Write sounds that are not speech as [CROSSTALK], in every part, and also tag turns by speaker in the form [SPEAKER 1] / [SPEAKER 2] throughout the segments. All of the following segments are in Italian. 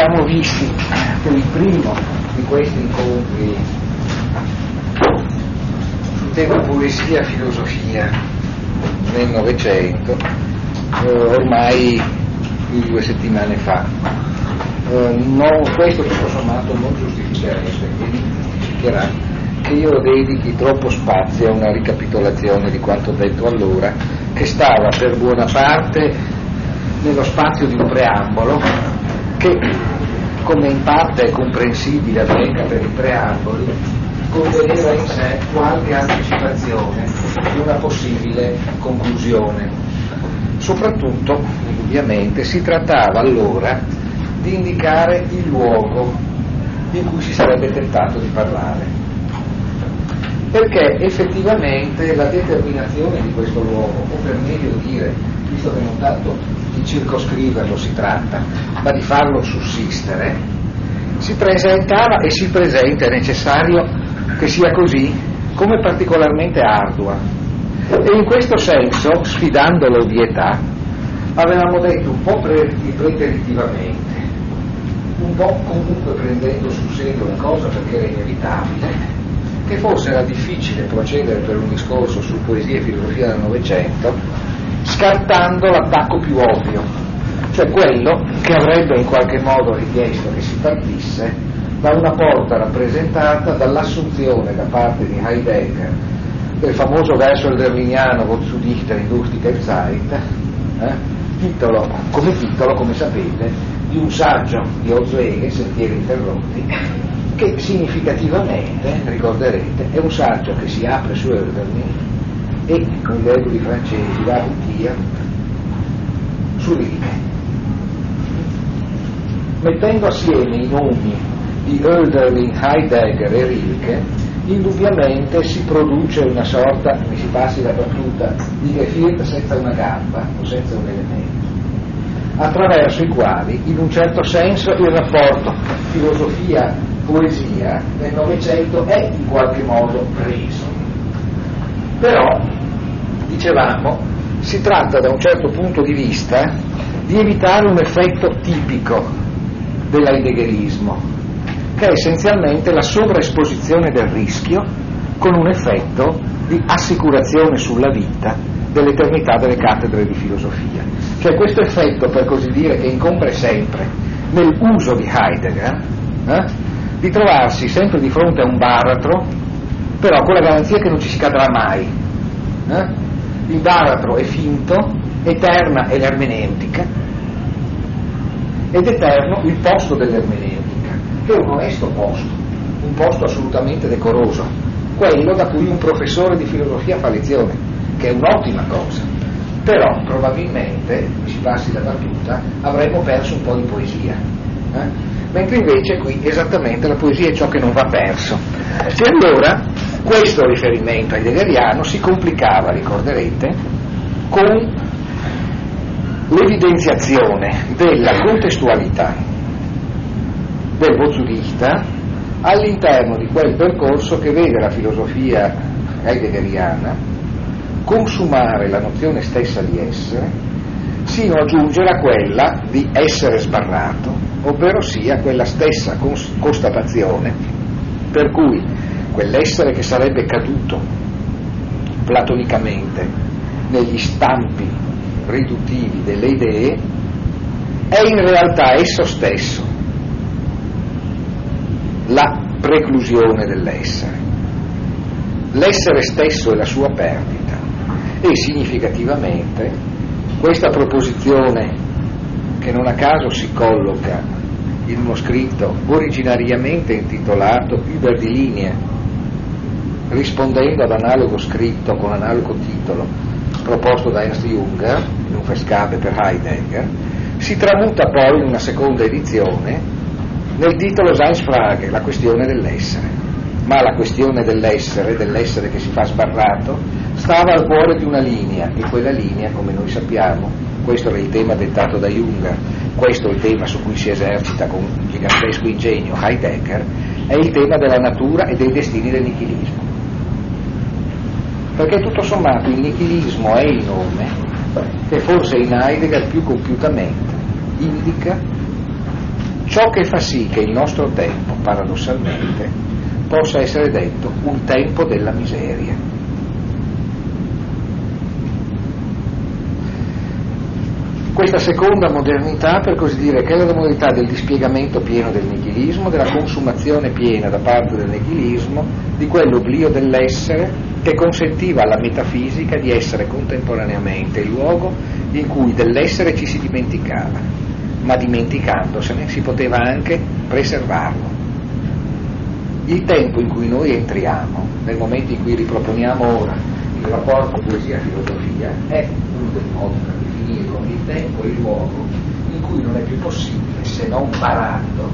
[SPEAKER 1] Siamo visti per il primo di questi incontri sul tema poesia e filosofia nel Novecento, eh, ormai più di due settimane fa. Eh, no, questo tutto sommato non giustificherebbe, giustificherà che io dedichi troppo spazio a una ricapitolazione di quanto detto allora, che stava per buona parte nello spazio di un preambolo che, come in parte è comprensibile avvenga per i preamboli, conteneva in sé qualche anticipazione di una possibile conclusione. Soprattutto, indubbiamente, si trattava allora di indicare il luogo in cui si sarebbe tentato di parlare. Perché effettivamente la determinazione di questo luogo, o per meglio dire, visto che non tanto di circoscriverlo si tratta, ma di farlo sussistere, si presentava e si presenta, è necessario che sia così, come particolarmente ardua. E in questo senso, sfidando l'ovvietà, avevamo detto un po' pre- preteritivamente, un po' comunque prendendo sul serio la cosa perché era inevitabile, che forse era difficile procedere per un discorso su poesia e filosofia del Novecento, scartando l'attacco più ovvio, cioè quello che avrebbe in qualche modo richiesto che si partisse da una porta rappresentata dall'assunzione da parte di Heidegger del famoso verso elderliniano Wozu Dichter in Lustige Zeit, eh, titolo, come titolo, come sapete, di un saggio di Ozwege, Sentieri interrotti, che significativamente, ricorderete, è un saggio che si apre su Elderlin e con i verbuli francesi va via su Rilke. Mettendo assieme i nomi di Hölderlin, Heidegger e Rilke, indubbiamente si produce una sorta, mi si passi la battuta, di Gefiert senza una gamba o senza un elemento, attraverso i quali, in un certo senso, il rapporto filosofia-poesia nel Novecento è in qualche modo preso. Però dicevamo, si tratta da un certo punto di vista di evitare un effetto tipico dell'heideggerismo, che è essenzialmente la sovraesposizione del rischio con un effetto di assicurazione sulla vita dell'eternità delle cattedre di filosofia. Cioè questo effetto, per così dire, che incombe sempre nell'uso di Heidegger, eh, di trovarsi sempre di fronte a un baratro, però con la garanzia che non ci si cadrà mai. Eh? Il baratro è finto, eterna è l'ermeneutica ed eterno il posto dell'ermeneutica, che è un onesto posto, un posto assolutamente decoroso, quello da cui un professore di filosofia fa lezione, che è un'ottima cosa. Però probabilmente, si passi la battuta, avremmo perso un po' di poesia. Eh? Mentre invece qui esattamente la poesia è ciò che non va perso. E allora questo riferimento heideggeriano si complicava, ricorderete, con l'evidenziazione della contestualità del Bozzudichta all'interno di quel percorso che vede la filosofia heideggeriana consumare la nozione stessa di essere sino a giungere a quella di essere sbarrato, ovvero sia quella stessa constatazione per cui quell'essere che sarebbe caduto platonicamente negli stampi riduttivi delle idee è in realtà esso stesso la preclusione dell'essere. L'essere stesso è la sua perdita e significativamente questa proposizione che non a caso si colloca in uno scritto originariamente intitolato Über die Linie rispondendo ad analogo scritto con analogo titolo proposto da Ernst Junger in un Fescabe per Heidegger, si tramuta poi in una seconda edizione nel titolo Seinsfrage, la questione dell'essere. Ma la questione dell'essere, dell'essere che si fa sbarrato, stava al cuore di una linea e quella linea, come noi sappiamo, questo era il tema dettato da Junger, questo è il tema su cui si esercita con gigantesco ingegno Heidegger, è il tema della natura e dei destini del nichilismo perché tutto sommato il nichilismo è il nome che forse in Heidegger più compiutamente indica ciò che fa sì che il nostro tempo, paradossalmente, possa essere detto un tempo della miseria. Questa seconda modernità, per così dire, che è la modernità del dispiegamento pieno del nichilismo, della consumazione piena da parte del nichilismo, di quell'oblio dell'essere che consentiva alla metafisica di essere contemporaneamente il luogo in cui dell'essere ci si dimenticava, ma dimenticandosene si poteva anche preservarlo. Il tempo in cui noi entriamo, nel momento in cui riproponiamo ora il rapporto poesia-filosofia, è uno dei modi per definirlo, il tempo e il luogo in cui non è più possibile, se non barato,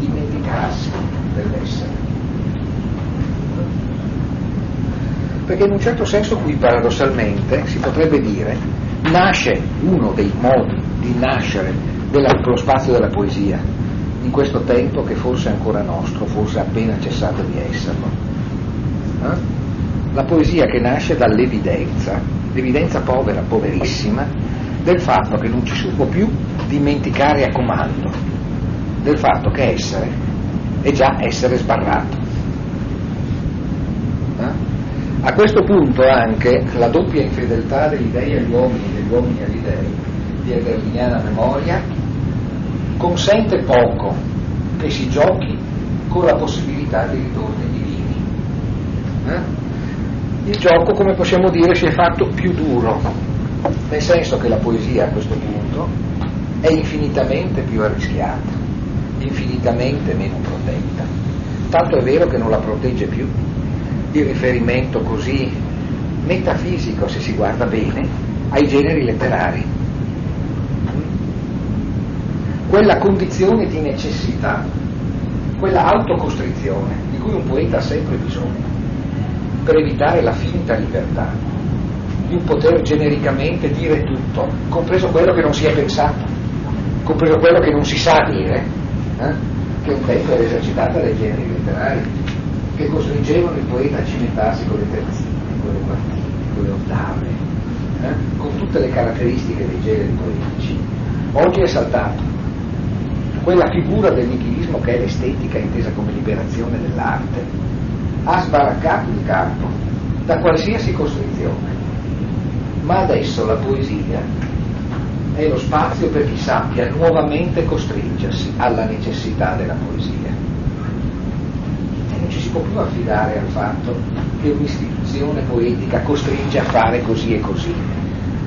[SPEAKER 1] dimenticarsi dell'essere. Perché in un certo senso qui paradossalmente si potrebbe dire nasce uno dei modi di nascere dello spazio della poesia in questo tempo che forse è ancora nostro, forse ha appena cessato di esserlo. Eh? La poesia che nasce dall'evidenza, l'evidenza povera, poverissima, del fatto che non ci si può più dimenticare a comando, del fatto che essere è già essere sbarrato. A questo punto anche la doppia infedeltà degli dei agli uomini e degli uomini agli dei di Eberliniana memoria consente poco che si giochi con la possibilità di ritorni divini. Eh? Il gioco, come possiamo dire, si è fatto più duro, nel senso che la poesia a questo punto è infinitamente più arrischiata, infinitamente meno protetta. Tanto è vero che non la protegge più di riferimento così metafisico, se si guarda bene, ai generi letterari. Quella condizione di necessità, quella autocostrizione di cui un poeta ha sempre bisogno, per evitare la finta libertà, di poter genericamente dire tutto, compreso quello che non si è pensato, compreso quello che non si sa dire, eh? che un tempo era esercitata dai generi letterari che costringevano il poeta a cimentarsi con le terzine, con le quartine, con le ottave, eh? con tutte le caratteristiche dei generi poetici. Oggi è saltato quella figura del nichilismo che è l'estetica intesa come liberazione dell'arte, ha sbaraccato il campo da qualsiasi costrizione, ma adesso la poesia è lo spazio per chi sappia nuovamente costringersi alla necessità della poesia ci si può più affidare al fatto che un'istituzione poetica costringe a fare così e così.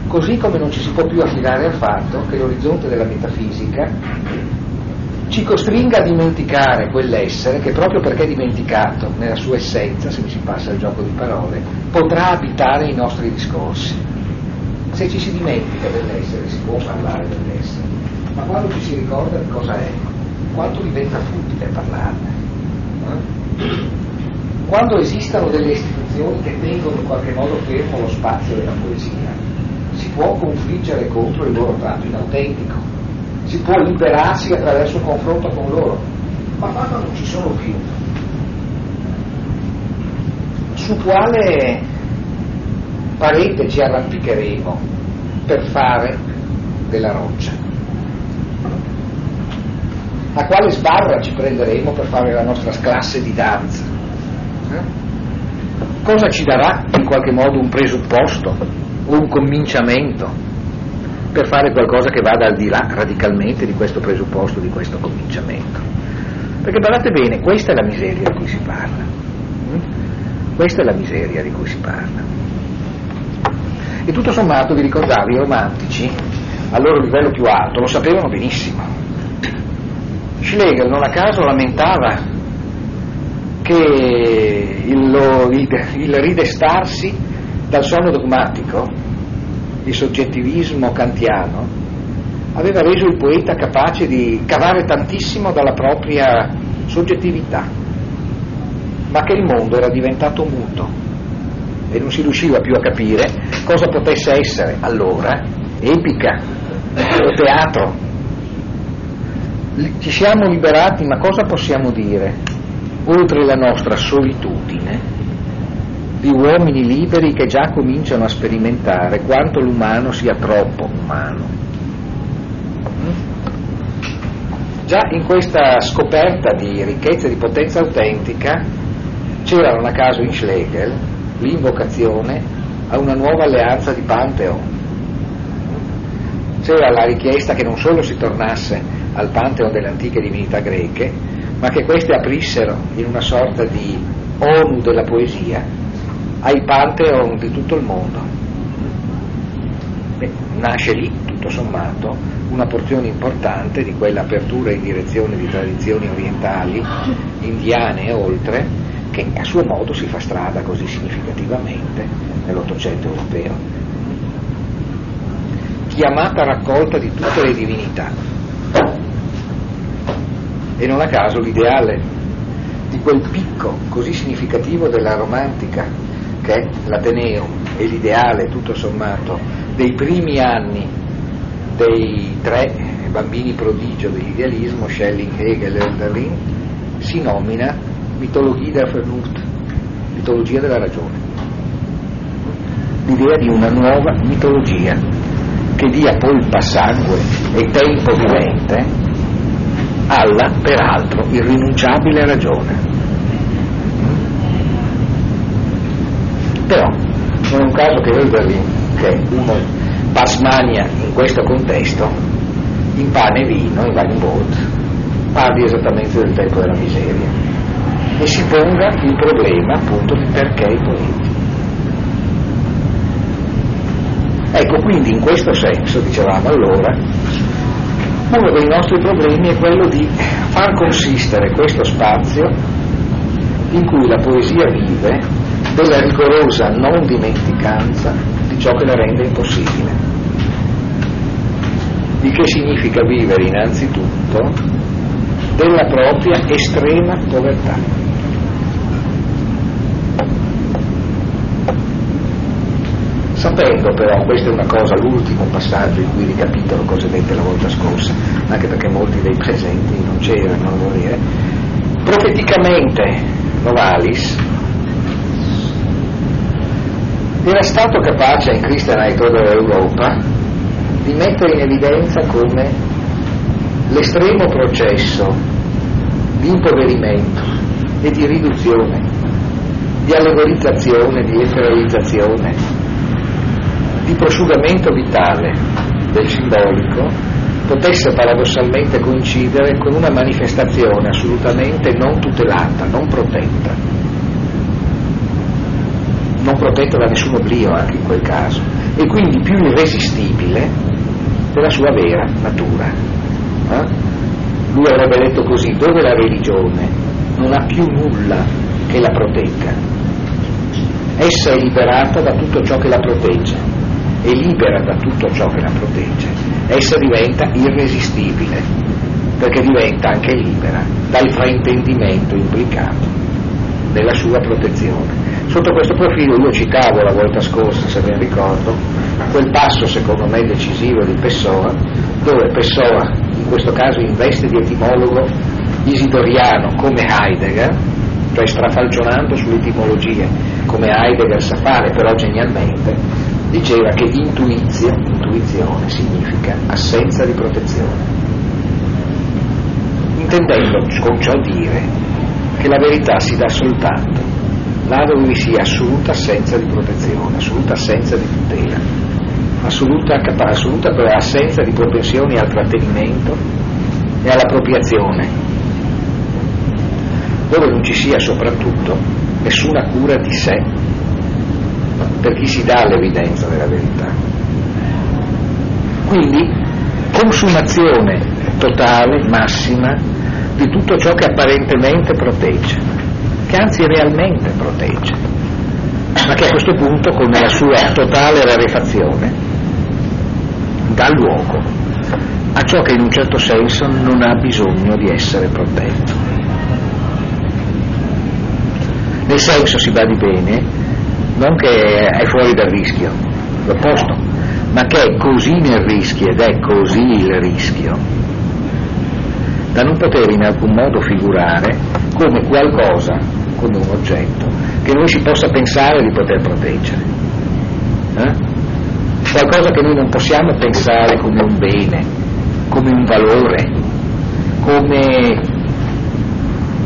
[SPEAKER 1] Così come non ci si può più affidare al fatto che l'orizzonte della metafisica ci costringa a dimenticare quell'essere che proprio perché dimenticato nella sua essenza, se mi si passa il gioco di parole, potrà abitare i nostri discorsi. Se ci si dimentica dell'essere si può parlare dell'essere, ma quando ci si ricorda di cosa è, quanto diventa futile parlarne. Eh? Quando esistono delle istituzioni che tengono in qualche modo fermo lo spazio della poesia, si può confliggere contro il loro tratto inautentico, si può liberarsi attraverso il confronto con loro, ma quando non ci sono più, su quale parete ci arrampicheremo per fare della roccia? A quale sbarra ci prenderemo per fare la nostra classe di danza? Eh? Cosa ci darà in qualche modo un presupposto o un cominciamento per fare qualcosa che vada al di là radicalmente di questo presupposto, di questo cominciamento? Perché guardate bene, questa è la miseria di cui si parla. Mm? Questa è la miseria di cui si parla. E tutto sommato vi ricordavi, i romantici, al loro livello più alto, lo sapevano benissimo Schlegel non a caso lamentava che il, lo, il, il ridestarsi dal sonno dogmatico, il soggettivismo kantiano, aveva reso il poeta capace di cavare tantissimo dalla propria soggettività, ma che il mondo era diventato muto e non si riusciva più a capire cosa potesse essere allora epica o teatro ci siamo liberati, ma cosa possiamo dire, oltre la nostra solitudine, di uomini liberi che già cominciano a sperimentare quanto l'umano sia troppo umano? Già in questa scoperta di ricchezza e di potenza autentica c'era non a caso in Schlegel l'invocazione a una nuova alleanza di Pantheon. C'era la richiesta che non solo si tornasse al Pantheon delle antiche divinità greche, ma che queste aprissero in una sorta di ONU della poesia ai Pantheon di tutto il mondo. Beh, nasce lì, tutto sommato, una porzione importante di quell'apertura in direzione di tradizioni orientali, indiane e oltre, che a suo modo si fa strada così significativamente nell'Ottocento europeo. Chiamata raccolta di tutte le divinità. E non a caso l'ideale di quel picco così significativo della romantica che è l'Ateneo e l'ideale tutto sommato dei primi anni dei tre bambini prodigio dell'idealismo, Schelling, Hegel e Hölderlin, si nomina Mitologie der Vernunft, mitologia della ragione. L'idea di una nuova mitologia che dia polpa, sangue e tempo vivente alla, peraltro, irrinunciabile ragione. Però non è un caso che Hölderlin, che è uno pasmania in questo contesto, in pane e vino, in Weinbold, parli esattamente del tempo della miseria e si ponga il problema appunto di perché i poeti. Ecco, quindi in questo senso, dicevamo allora, uno dei nostri problemi è quello di far consistere questo spazio in cui la poesia vive della rigorosa non dimenticanza di ciò che la rende impossibile. Di che significa vivere innanzitutto della propria estrema povertà. Sapendo però, questa è una cosa, l'ultimo passaggio in cui ricapitolo cose dette la volta scorsa, anche perché molti dei presenti non c'erano, devo dire, profeticamente Novalis era stato capace in Christian Eitod Europa di mettere in evidenza come l'estremo processo di impoverimento e di riduzione, di allegorizzazione, di esteriorizzazione di prosciugamento vitale del simbolico potesse paradossalmente coincidere con una manifestazione assolutamente non tutelata, non protetta, non protetta da nessun oblio anche in quel caso, e quindi più irresistibile della sua vera natura. Eh? Lui avrebbe detto così, dove la religione non ha più nulla che la protegga, essa è liberata da tutto ciò che la protegge e libera da tutto ciò che la protegge, essa diventa irresistibile, perché diventa anche libera dal fraintendimento implicato nella sua protezione. Sotto questo profilo io citavo la volta scorsa, se ben ricordo, quel passo secondo me decisivo di Pessoa, dove Pessoa in questo caso in veste di etimologo isidoriano come Heidegger, cioè strafalcionando sulle etimologie come Heidegger sa fare però genialmente, diceva che intuizio, intuizione significa assenza di protezione, intendendo con ciò dire che la verità si dà soltanto là dove vi sia assoluta assenza di protezione, assoluta assenza di tutela, assoluta, assoluta assenza di propensioni al trattenimento e all'appropriazione, dove non ci sia soprattutto nessuna cura di sé per chi si dà l'evidenza della verità. Quindi consumazione totale, massima, di tutto ciò che apparentemente protegge, che anzi realmente protegge, ma che a questo punto con la sua totale rarefazione dà luogo a ciò che in un certo senso non ha bisogno di essere protetto. Nel senso, si badi bene, non che è fuori dal rischio, l'opposto, ma che è così nel rischio ed è così il rischio, da non poter in alcun modo figurare come qualcosa, come un oggetto, che noi si possa pensare di poter proteggere. Eh? Qualcosa che noi non possiamo pensare come un bene, come un valore, come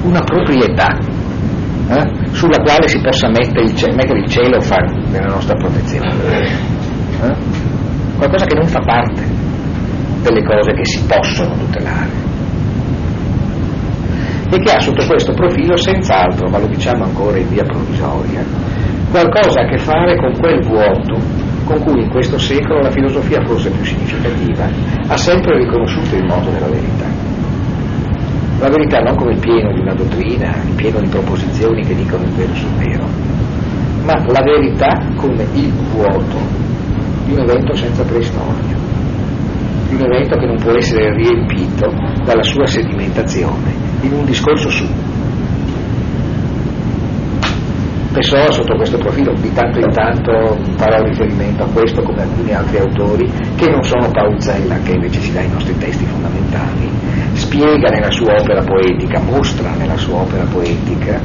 [SPEAKER 1] una proprietà eh, sulla quale si possa mettere il, mettere il cielo nella nostra protezione. Eh? Qualcosa che non fa parte delle cose che si possono tutelare e che ha sotto questo profilo senz'altro, ma lo diciamo ancora in via provvisoria, qualcosa a che fare con quel vuoto con cui in questo secolo la filosofia forse più significativa ha sempre riconosciuto il modo della verità. La verità non come il pieno di una dottrina, il pieno di proposizioni che dicono il vero sul vero, ma la verità come il vuoto di un evento senza preistoria, di un evento che non può essere riempito dalla sua sedimentazione in un discorso su. Pessoa sotto questo profilo di tanto in tanto farà riferimento a questo come alcuni altri autori che non sono Pauzella che invece ci dà i nostri testi fondamentali. Spiega nella sua opera poetica mostra nella sua opera poetica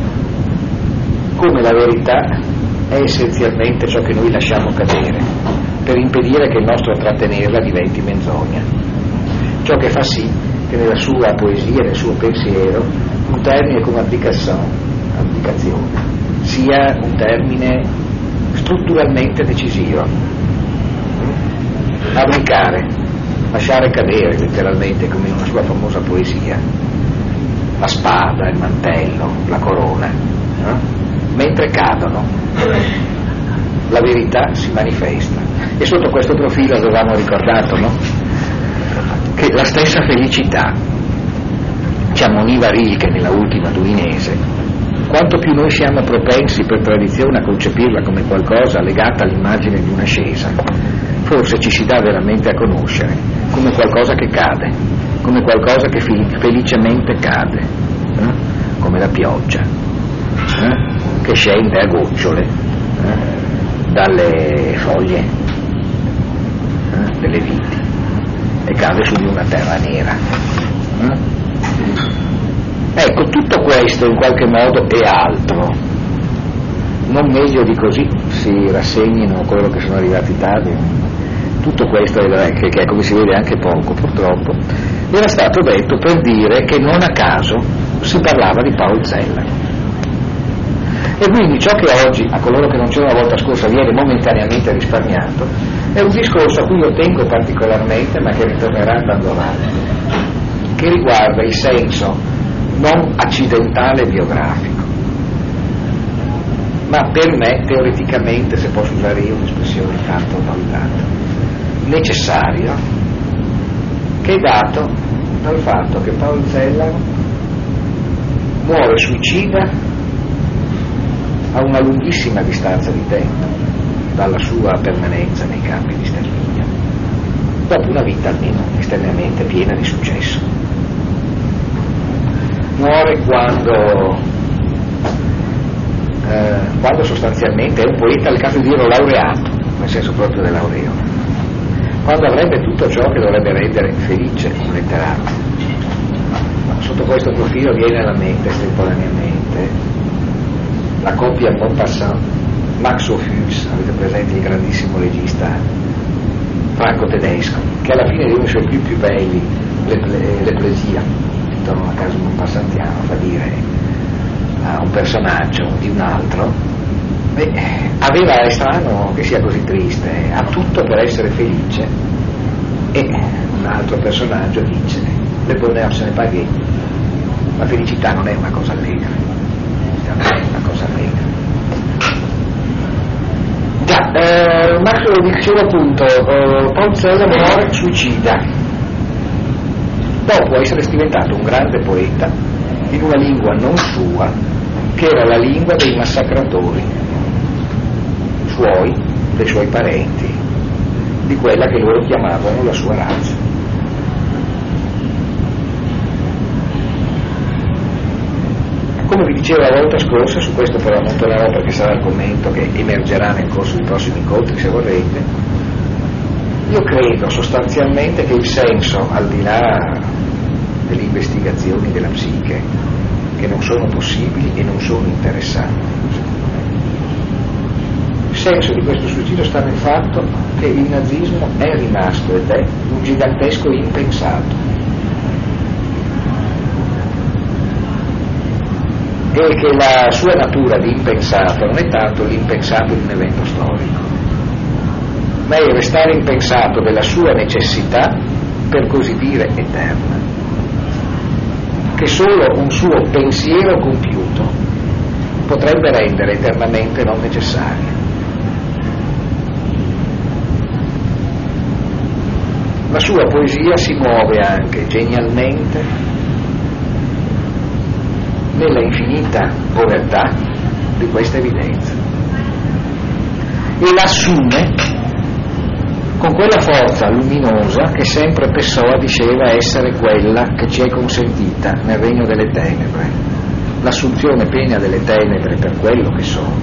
[SPEAKER 1] come la verità è essenzialmente ciò che noi lasciamo cadere per impedire che il nostro trattenerla diventi menzogna. Ciò che fa sì che nella sua poesia nel suo pensiero un termine come abdicazione sia un termine strutturalmente decisivo. Abdicare, lasciare cadere letteralmente come in una sua famosa poesia, la spada, il mantello, la corona, no? mentre cadono la verità si manifesta. E sotto questo profilo avevamo ricordato no? che la stessa felicità ci ammoniva Rilke nella ultima duinese quanto più noi siamo propensi per tradizione a concepirla come qualcosa legata all'immagine di un'ascesa, forse ci si dà veramente a conoscere come qualcosa che cade, come qualcosa che felicemente cade, eh? come la pioggia, eh? che scende a gocciole eh? dalle foglie eh? delle viti e cade su di una terra nera. Ecco, tutto questo in qualche modo è altro. Non meglio di così si rassegnino coloro che sono arrivati tardi. Tutto questo, che, che come si vede anche poco purtroppo, era stato detto per dire che non a caso si parlava di Paul Zeller. E quindi ciò che oggi a coloro che non c'era la volta scorsa viene momentaneamente risparmiato è un discorso a cui io tengo particolarmente ma che ritornerà andando avanti, che riguarda il senso non accidentale biografico, ma per me teoreticamente, se posso usare io un'espressione tanto valutata, necessario, che è dato dal fatto che Paolo Zella muore suicida a una lunghissima distanza di tempo dalla sua permanenza nei campi di sterminio, dopo una vita almeno esternamente piena di successo muore quando, eh, quando sostanzialmente è un poeta, al caso di dirlo, laureato, nel senso proprio dell'aureo, quando avrebbe tutto ciò che dovrebbe rendere felice un letterato. Sotto questo profilo viene alla mente estemporaneamente la coppia Bon Passant, Max Ophüls, avete presente il grandissimo regista franco-tedesco, che alla fine di uno dei suoi più, più belli, Le, le, le Plaisir, intorno a casa di un passantiano fa dire a un personaggio di un altro beh, aveva è strano che sia così triste ha tutto per essere felice e un altro personaggio dice le bonheur se ne paghi. La felicità non è una cosa allegra non è una cosa allegra. Già eh, Max diceva appunto eh, Paul Cesare muore suicida dopo essere diventato un grande poeta in una lingua non sua, che era la lingua dei massacratori, suoi, dei suoi parenti, di quella che loro chiamavano la sua razza. Come vi dicevo la volta scorsa, su questo però non tornerò perché sarà il commento che emergerà nel corso dei prossimi incontri se vorrete, io credo sostanzialmente che il senso, al di là delle investigazioni della psiche, che non sono possibili e non sono interessanti, il senso di questo suicidio sta nel fatto che il nazismo è rimasto ed è un gigantesco impensato. E che la sua natura di impensato non è tanto l'impensato di un evento storico, ma il restare impensato della sua necessità, per così dire, eterna, che solo un suo pensiero compiuto potrebbe rendere eternamente non necessario. La sua poesia si muove anche genialmente nella infinita povertà di questa evidenza e l'assume con quella forza luminosa che sempre Pessoa diceva essere quella che ci è consentita nel regno delle tenebre, l'assunzione piena delle tenebre per quello che sono,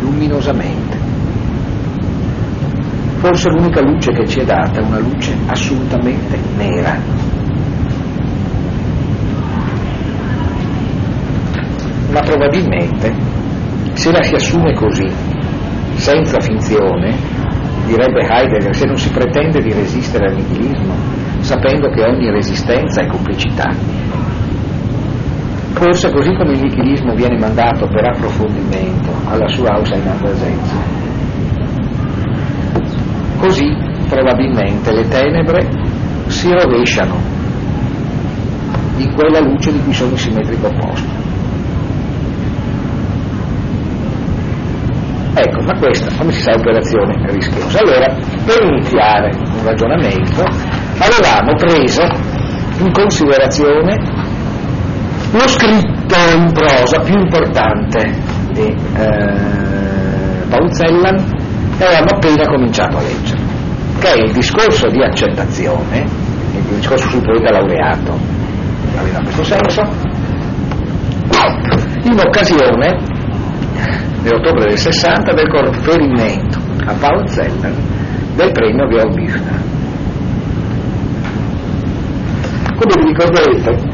[SPEAKER 1] luminosamente. Forse l'unica luce che ci è data è una luce assolutamente nera. Ma probabilmente se la si assume così, senza finzione, direbbe Heidegger, se non si pretende di resistere al nichilismo, sapendo che ogni resistenza è complicità. Forse così come il nichilismo viene mandato per approfondimento alla sua Auseinandersetzung, Così probabilmente le tenebre si rovesciano in quella luce di cui sono il simmetrico opposto. Ecco, ma questa, come si sa, è un'operazione rischiosa. Allora, per iniziare un ragionamento, avevamo preso in considerazione lo scritto in prosa più importante di eh, Paul Zellan e avevamo appena cominciato a leggere, che è il discorso di accettazione, il discorso sul poeta laureato, aveva questo senso, in occasione nell'ottobre del 60 del conferimento a Paolo Zeller del premio Georg Büchner. Come vi ricorderete,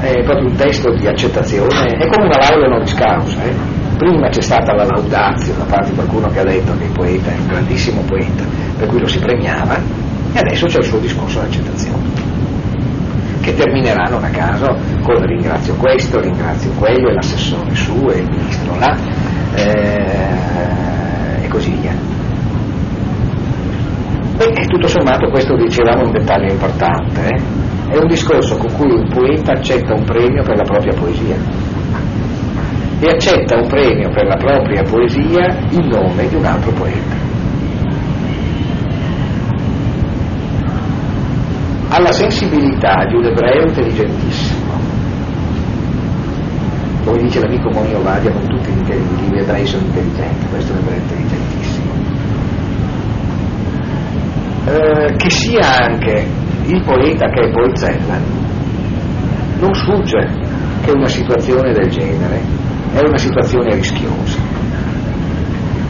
[SPEAKER 1] è proprio un testo di accettazione, è come una laurea honoris causa, eh? prima c'è stata la laudazio da parte di qualcuno che ha detto che il poeta è un grandissimo poeta, per cui lo si premiava, e adesso c'è il suo discorso d'accettazione, che terminerà non a caso con ringrazio questo, ringrazio quello, e l'assessore su, e il ministro là, eh, e così via. E tutto sommato questo dicevamo un dettaglio importante, eh? è un discorso con cui un poeta accetta un premio per la propria poesia e accetta un premio per la propria poesia in nome di un altro poeta. Ha la sensibilità di un ebreo intelligentissimo. Come dice l'amico Monio Vadia, con tutti gli ebrei sono intelligenti, questo è un ebreo intelligentissimo. Eh, che sia anche il poeta che è Poezzella, non sfugge che una situazione del genere è una situazione rischiosa,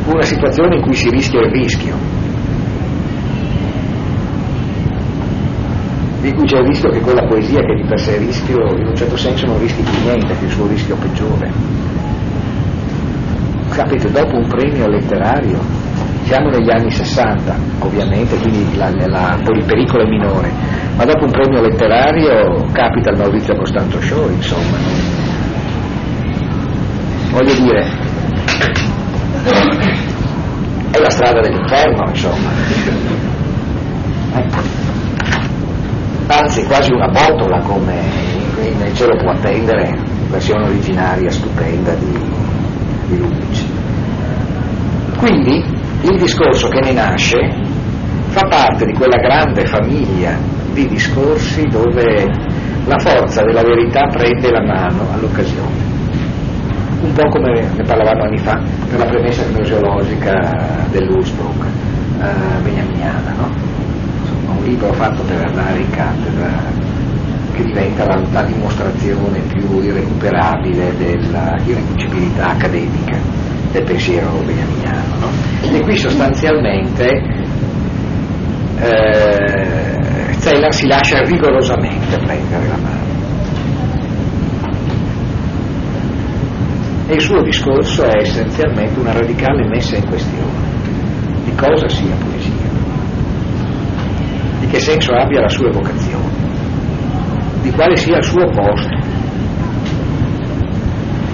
[SPEAKER 1] una situazione in cui si rischia il rischio, di cui c'è il rischio che quella poesia che di per sé è rischio, in un certo senso non rischi più niente, che il suo rischio peggiore. Capite, dopo un premio letterario, siamo negli anni 60 ovviamente, quindi la, la, il pericolo è minore, ma dopo un premio letterario capita il Maurizio Costanzo Show, insomma voglio dire, è la strada dell'inferno, insomma. Ecco. Anzi, quasi una botola come nel cielo può attendere, versione originaria stupenda di, di Ludici. Quindi il discorso che ne nasce fa parte di quella grande famiglia di discorsi dove la forza della verità prende la mano all'occasione un po' come ne parlavamo anni fa per la premessa gnoseologica dell'Ursprung eh, beniaminiana, no? Libro fatto per andare in cattedra che diventa la, la dimostrazione più irrecuperabile della irriducibilità accademica del pensiero beniaminiano. No? E qui sostanzialmente eh, Zeller si lascia rigorosamente prendere la mano e il suo discorso è essenzialmente una radicale messa in questione di cosa sia poesia, di senso abbia la sua vocazione. di quale sia il suo posto.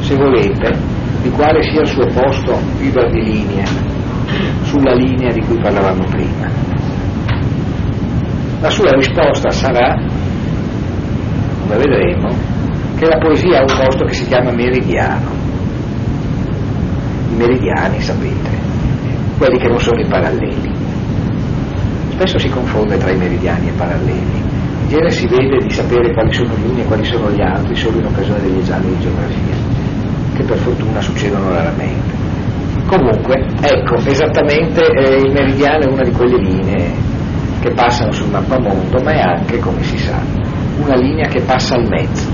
[SPEAKER 1] Se volete, di quale sia il suo posto in linea, sulla linea di cui parlavamo prima. La sua risposta sarà, come vedremo, che la poesia ha un posto che si chiama meridiano. I meridiani, sapete, quelli che non sono i paralleli. Spesso si confonde tra i meridiani e i paralleli. In genere si vede di sapere quali sono gli uni e quali sono gli altri solo in occasione degli esami di geografia che per fortuna succedono raramente. Comunque, ecco, esattamente eh, il meridiano è una di quelle linee che passano sul mappamondo, ma è anche, come si sa, una linea che passa al mezzo.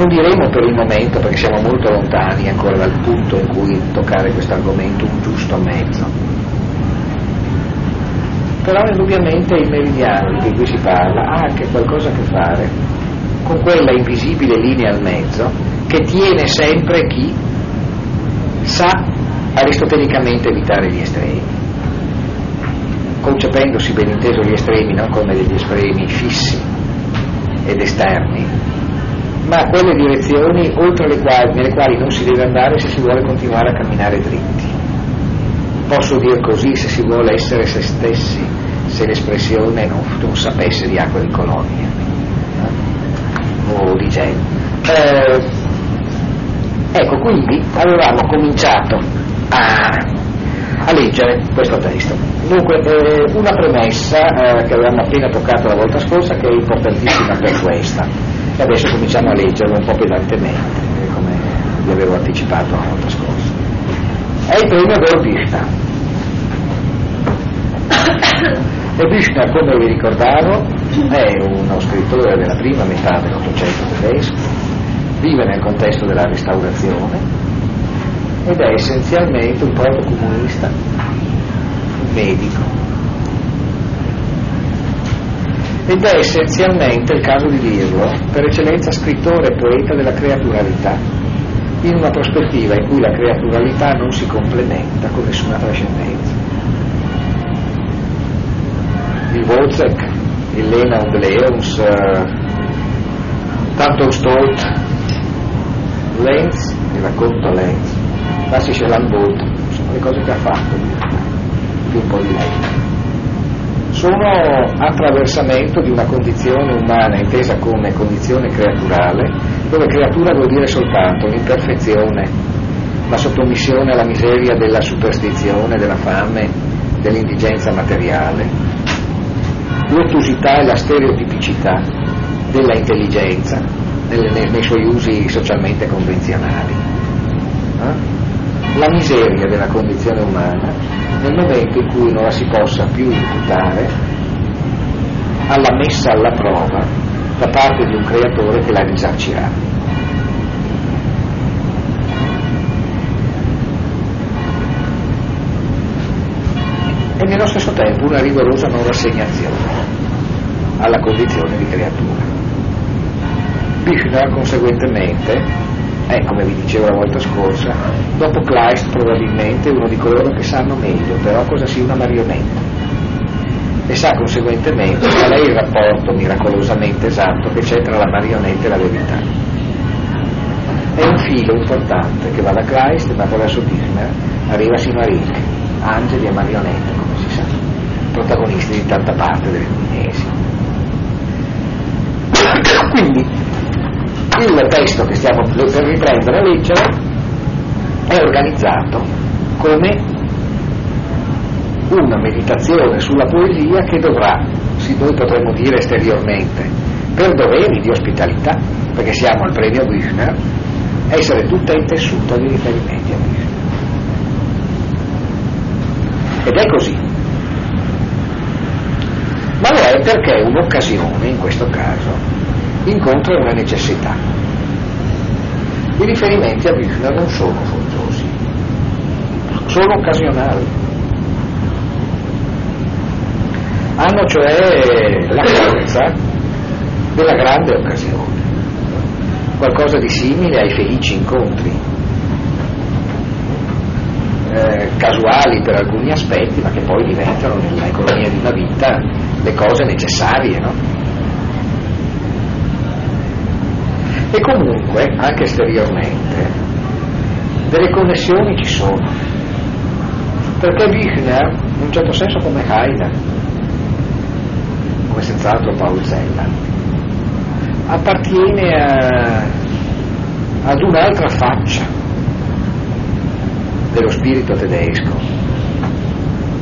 [SPEAKER 1] Non diremo per il momento, perché siamo molto lontani ancora dal punto in cui toccare questo argomento, un giusto mezzo. Però indubbiamente il meridiano di cui si parla ha anche qualcosa a che fare con quella invisibile linea al mezzo che tiene sempre chi sa aristotelicamente evitare gli estremi, concependosi ben inteso gli estremi non come degli estremi fissi ed esterni, ma quelle direzioni oltre le quali, nelle quali non si deve andare se si vuole continuare a camminare dritti. Posso dire così se si vuole essere se stessi, se l'espressione non, non sapesse di acqua di colonia o di genio. Eh, ecco, quindi avevamo cominciato a, a leggere questo testo. Dunque, eh, una premessa eh, che avevamo appena toccato la volta scorsa che è importantissima per questa, e adesso cominciamo a leggerlo un po' pedantemente, eh, come vi avevo anticipato la volta scorsa. È il premio Gorbista. E Büchner, come vi ricordavo, è uno scrittore della prima metà dell'Ottocento tedesco, vive nel contesto della restaurazione ed è essenzialmente un protocomunista, un medico. Ed è essenzialmente, il caso di dirlo, per eccellenza scrittore e poeta della creaturalità, in una prospettiva in cui la creaturalità non si complementa con nessuna trascendenza. Il Wozzeck il Lena und Leons, uh, tanto Stolt, Lenz, il racconto Lenz, classici Landbolt, sono le cose che ha fatto, più un po' di lei. Sono attraversamento di una condizione umana intesa come condizione creaturale, dove creatura vuol dire soltanto l'imperfezione, la sottomissione alla miseria della superstizione, della fame, dell'indigenza materiale, l'ottusità e la stereotipicità della intelligenza nei, suoi usi socialmente convenzionali, eh? la miseria della condizione umana nel momento in cui non la si possa più imputare alla messa alla prova da parte di un creatore che la risarcirà. e nello stesso tempo una rigorosa non rassegnazione alla condizione di creatura. Büchner conseguentemente è, come vi dicevo la volta scorsa, dopo Kleist probabilmente uno di coloro che sanno meglio però cosa sia una marionetta e sa conseguentemente qual è il rapporto miracolosamente esatto che c'è tra la marionetta e la verità. È un filo importante che va da Kleist e attraverso Büchner arriva sino a Rilke, angeli e marionette, come si sa, protagonisti di tanta parte delle. [COUGHS] Quindi il testo che stiamo per riprendere a leggere è organizzato come una meditazione sulla poesia che dovrà, sì, noi potremmo dire esteriormente, per doveri di ospitalità, perché siamo al premio Büchner, essere tutta intessuta di riferimenti a Büchner. Ed è così. Ma lo è perché un'occasione, in questo caso, incontra una necessità. I riferimenti a Büchner non sono forzosi, sono occasionali. Hanno cioè la forza della grande occasione, qualcosa di simile ai felici incontri, eh, casuali per alcuni aspetti, ma che poi diventano nell'economia di una vita le cose necessarie, no? E comunque, anche esteriormente, delle connessioni ci sono. Perché Büchner, in un certo senso come Heidegger, come senz'altro Paul Zella, appartiene a, ad un'altra faccia dello spirito tedesco,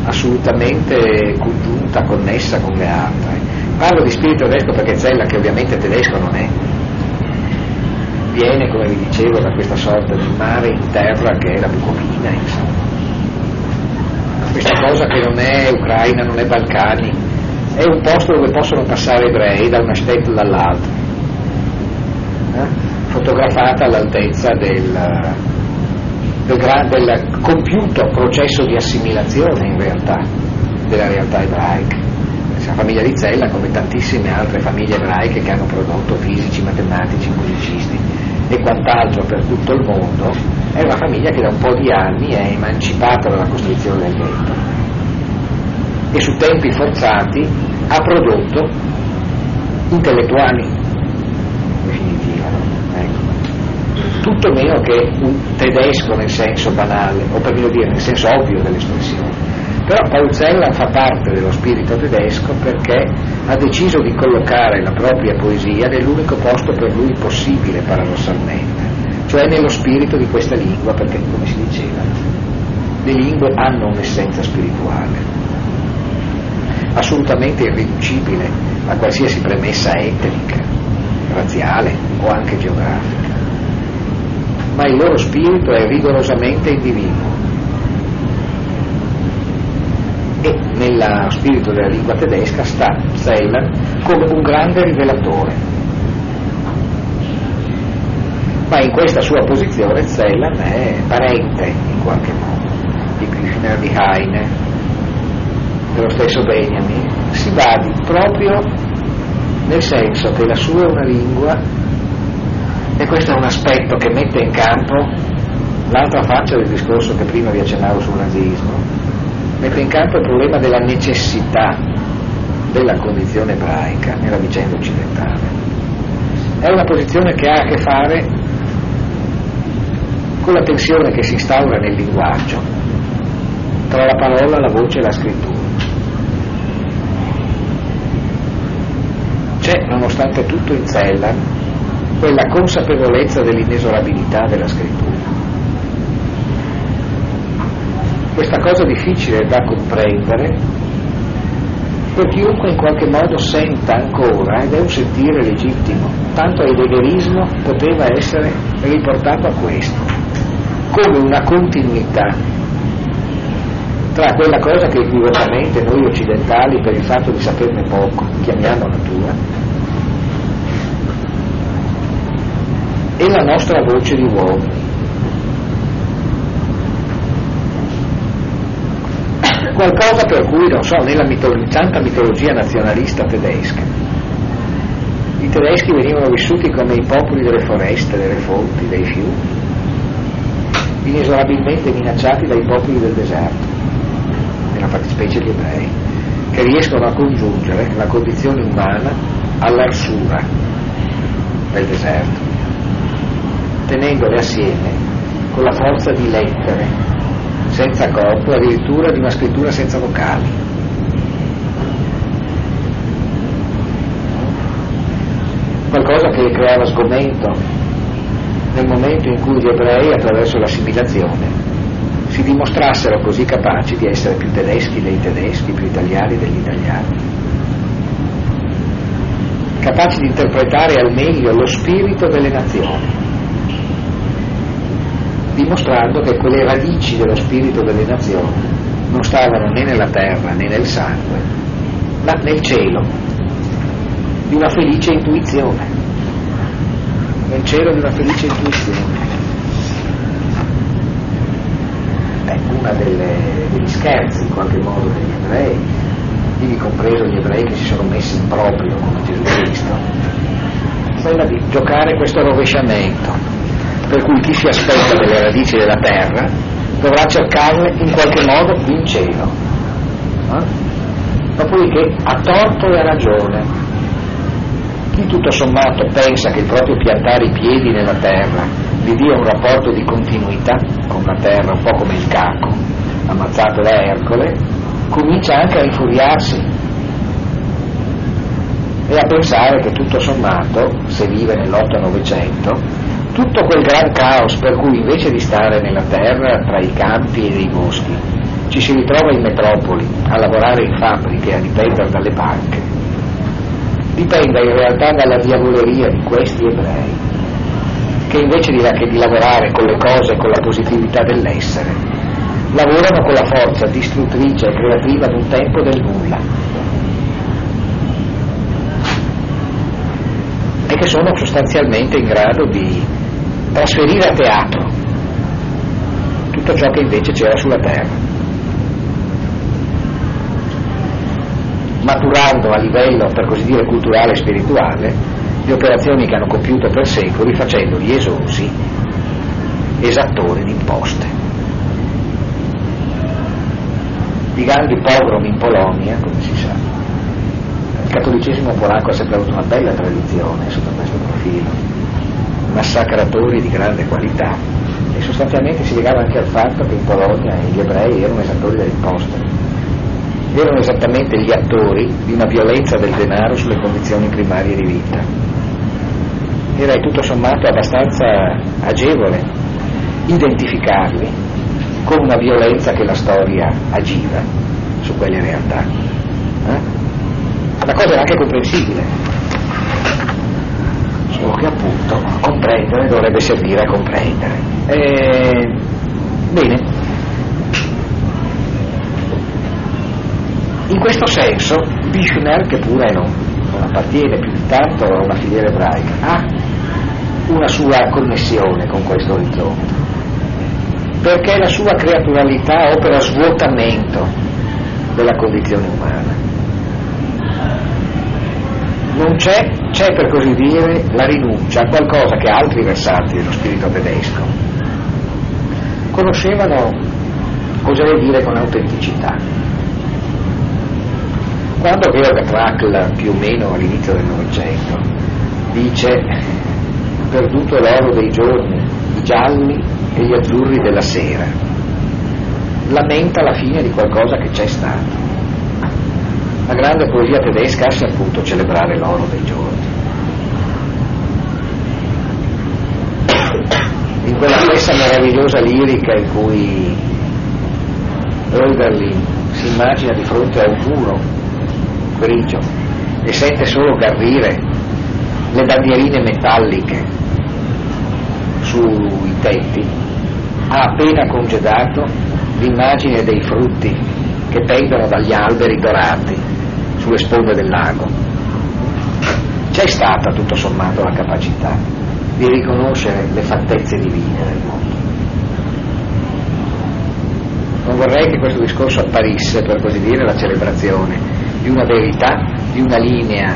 [SPEAKER 1] assolutamente congiunta, connessa con le altre. Parlo di spirito tedesco perché Zella, che ovviamente tedesco non è, viene, come vi dicevo, da questa sorta di mare in terra che è la Bucovina, insomma. Questa cosa che non è Ucraina, non è Balcani, è un posto dove possono passare ebrei da una stella all'altra, eh? fotografata all'altezza del, del, del compiuto processo di assimilazione in realtà della realtà ebraica la famiglia di Zella, come tantissime altre famiglie ebraiche che hanno prodotto fisici, matematici, musicisti e quant'altro per tutto il mondo, è una famiglia che da un po' di anni è emancipata dalla costruzione del ghetto e su tempi forzati ha prodotto intellettuali, in definitiva, ecco. tutto meno che un tedesco nel senso banale, o per meglio dire nel senso ovvio dell'espressione. Però Pauzella fa parte dello spirito tedesco perché ha deciso di collocare la propria poesia nell'unico posto per lui possibile, paradossalmente, cioè nello spirito di questa lingua, perché come si diceva, le lingue hanno un'essenza spirituale, assolutamente irriducibile a qualsiasi premessa etnica, razziale o anche geografica, ma il loro spirito è rigorosamente individuo e nello spirito della lingua tedesca sta Celan come un grande rivelatore. Ma in questa sua posizione Celan è parente in qualche modo di Büchner, di Heine, dello stesso Benjamin, si badi proprio nel senso che la sua è una lingua e questo è un aspetto che mette in campo l'altra faccia del discorso che prima vi accennavo sul nazismo, mette in campo il problema della necessità della condizione ebraica nella vicenda occidentale. È una posizione che ha a che fare con la tensione che si instaura nel linguaggio tra la parola, la voce e la scrittura. C'è, nonostante tutto, in Zella quella consapevolezza dell'inesorabilità della scrittura questa cosa difficile da comprendere per chiunque in qualche modo senta ancora, ed è un sentire legittimo, tanto Heideggerismo poteva essere riportato a questo, come una continuità tra quella cosa che equivocamente noi occidentali, per il fatto di saperne poco, chiamiamo natura, e la nostra voce di uomo. Qualcosa per cui, non so, nella santa mitologia nazionalista tedesca, i tedeschi venivano vissuti come i popoli delle foreste, delle fonti, dei fiumi, inesorabilmente minacciati dai popoli del deserto, nella fattispecie gli ebrei, che riescono a congiungere la condizione umana all'arsura del deserto, tenendole assieme con la forza di lettere senza corpo, addirittura di una scrittura senza vocali. Qualcosa che creava sgomento nel momento in cui gli ebrei, attraverso l'assimilazione, si dimostrassero così capaci di essere più tedeschi dei tedeschi, più italiani degli italiani, capaci di interpretare al meglio lo spirito delle nazioni dimostrando che quelle radici dello spirito delle nazioni non stavano né nella terra né nel sangue, ma nel cielo, di una felice intuizione, nel cielo di una felice intuizione. Beh, una degli scherzi in qualche modo degli ebrei, ivi compreso gli ebrei che si sono messi in proprio come Gesù Cristo, quella di giocare questo rovesciamento per cui chi si aspetta delle radici della terra dovrà cercarle in qualche modo in cielo. Eh? Dopodiché a torto e a ragione. Chi tutto sommato pensa che il proprio piantare i piedi nella terra gli dia un rapporto di continuità con la terra, un po' come il caco ammazzato da Ercole, comincia anche a infuriarsi e a pensare che tutto sommato, se vive nell'8-900, tutto quel gran caos per cui invece di stare nella terra tra i campi e i boschi, ci si ritrova in metropoli a lavorare in fabbriche, a dipendere dalle banche, dipende in realtà dalla diavoleria di questi ebrei, che invece di, di lavorare con le cose e con la positività dell'essere, lavorano con la forza distruttrice e creativa d'un tempo del nulla. E che sono sostanzialmente in grado di trasferire a teatro. Tutto ciò che invece c'era sulla terra, maturando a livello, per così dire, culturale e spirituale le operazioni che hanno compiuto per secoli facendo gli esosi esattori di imposte. I grandi pogrom in Polonia, come si sa, il cattolicesimo polacco ha sempre avuto una bella tradizione sotto questo profilo, massacratori di grande qualità e sostanzialmente si legava anche al fatto che in Polonia gli ebrei erano esattori delle imposte, erano esattamente gli attori di una violenza del denaro sulle condizioni primarie di vita. Era tutto sommato abbastanza agevole identificarli con una violenza che la storia agiva su quelle realtà. Eh? la cosa è anche comprensibile, solo che appunto comprendere dovrebbe servire a comprendere. E... Eh, bene, in questo senso Bishner, che pure non, non appartiene più di tanto a una filiera ebraica, ha una sua connessione con questo orizzonte, perché la sua creaturalità opera svuotamento della condizione umana non c'è, c'è per così dire la rinuncia a qualcosa che altri versanti dello spirito tedesco conoscevano, oserei dire, con autenticità. Quando Georg Trakl, più o meno all'inizio del Novecento, dice perduto l'oro dei giorni, i gialli e gli azzurri della sera, lamenta la fine di qualcosa che c'è stato la grande poesia tedesca sa appunto celebrare l'oro dei giorni. In quella stessa meravigliosa lirica in cui Oeberlin si immagina di fronte a un muro grigio e sente solo gardire le bandierine metalliche sui tetti, ha appena congedato l'immagine dei frutti che pendono dagli alberi dorati sulle sponde del lago. C'è stata tutto sommato la capacità di riconoscere le fattezze divine del mondo. Non vorrei che questo discorso apparisse, per così dire, la celebrazione di una verità, di una linea,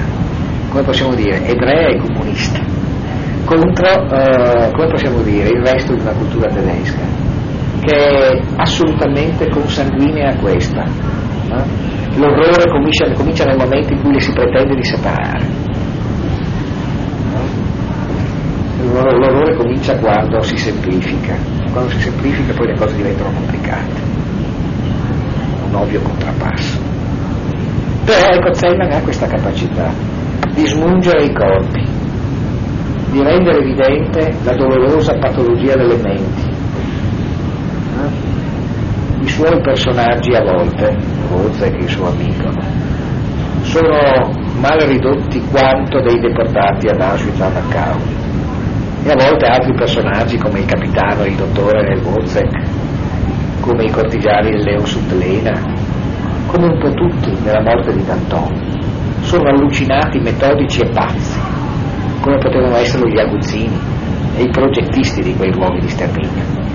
[SPEAKER 1] come possiamo dire, ebrea e comunista, contro, eh, come possiamo dire, il resto di una cultura tedesca, che è assolutamente consanguinea a questa. No? L'orrore comincia, comincia, nel momento in cui le si pretende di separare. L'orrore comincia quando si semplifica, quando si semplifica poi le cose diventano complicate, un ovvio contrappasso. Però ecco Zellman ha questa capacità di smungere i corpi, di rendere evidente la dolorosa patologia delle menti. I suoi personaggi a volte Bozek e il suo amico, sono mal ridotti quanto dei deportati ad Auschwitz a Dachau. E a volte altri personaggi come il capitano il dottore nel Bozek, come i cortigiani del Leo Sutlena, come un po' tutti nella morte di Danton, sono allucinati, metodici e pazzi, come potevano essere gli aguzzini e i progettisti di quei luoghi di sterminio.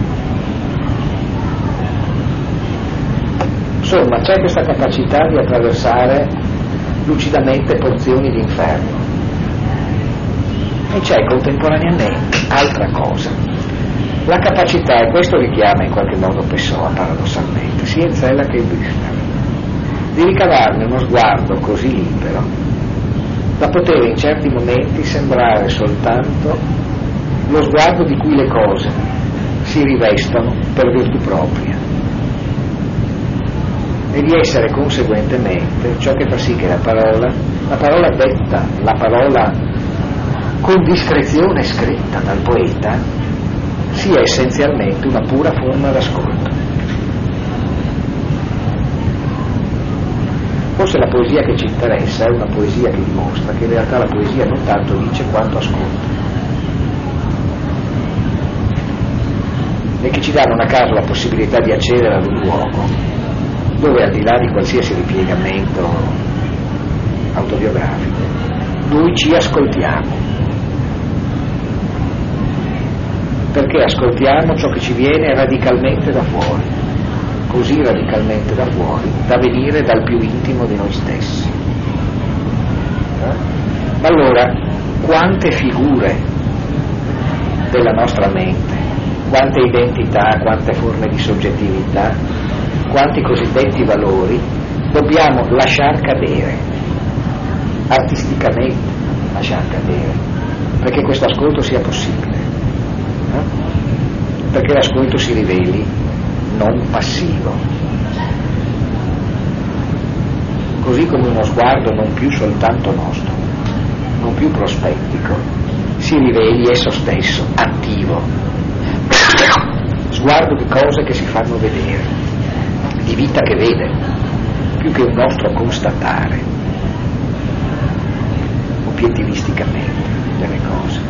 [SPEAKER 1] Insomma, c'è questa capacità di attraversare lucidamente porzioni di inferno. E c'è contemporaneamente altra cosa. La capacità, e questo richiama in qualche modo Pessoa paradossalmente, sia in Zella che in Büchner, di ricavarne uno sguardo così libero da poter in certi momenti sembrare soltanto lo sguardo di cui le cose si rivestono per virtù propria e di essere conseguentemente ciò che fa sì che la parola, la parola detta, la parola con discrezione scritta dal poeta, sia essenzialmente una pura forma d'ascolto. Forse la poesia che ci interessa è una poesia che dimostra che in realtà la poesia non tanto dice quanto ascolta. E che ci non a caso la possibilità di accedere ad un luogo dove al di là di qualsiasi ripiegamento autobiografico, noi ci ascoltiamo. Perché ascoltiamo ciò che ci viene radicalmente da fuori così radicalmente da fuori da venire dal più intimo di noi stessi. Eh? Ma allora, quante figure della nostra mente, quante identità, quante forme di soggettività, quanti cosiddetti valori dobbiamo lasciar cadere, artisticamente lasciar cadere, perché questo ascolto sia possibile, eh? perché l'ascolto si riveli non passivo. Così come uno sguardo non più soltanto nostro, non più prospettico, si riveli esso stesso, attivo. [COUGHS] Sguardo di cose che si fanno vedere, di vita che vede, più che un nostro constatare, obiettivisticamente, delle cose.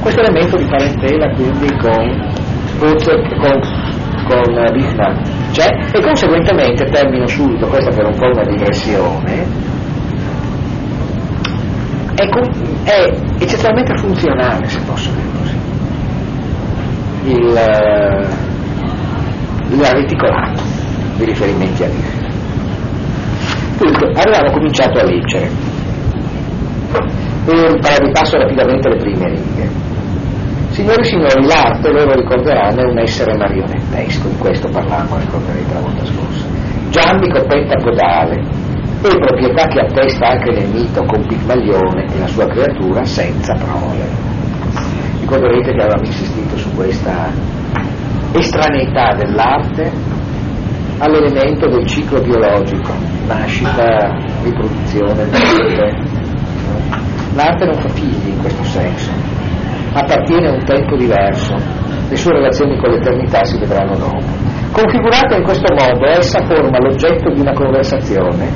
[SPEAKER 1] Questo elemento di parentela quindi con con, con Bismarck c'è e conseguentemente termino subito, questa per un po' una digressione, è, è eccezionalmente funzionale se posso dire così il, il reticolato di riferimenti a Bismarck. Dunque, avevamo cominciato a leggere e vi passo rapidamente le prime righe Signori e signori, l'arte, loro ricorderanno, è un essere marionettesco, in questo parlavamo, ricorderete la volta scorsa. Gianni pentagodale e proprietà che attesta anche nel mito con Pigmalione e la sua creatura senza prole. Ricorderete che avevamo insistito su questa estraneità dell'arte all'elemento del ciclo biologico, nascita, riproduzione, morte. L'arte non fa figli in questo senso, appartiene a un tempo diverso, le sue relazioni con l'eternità si vedranno dopo. Configurata in questo modo, essa forma l'oggetto di una conversazione,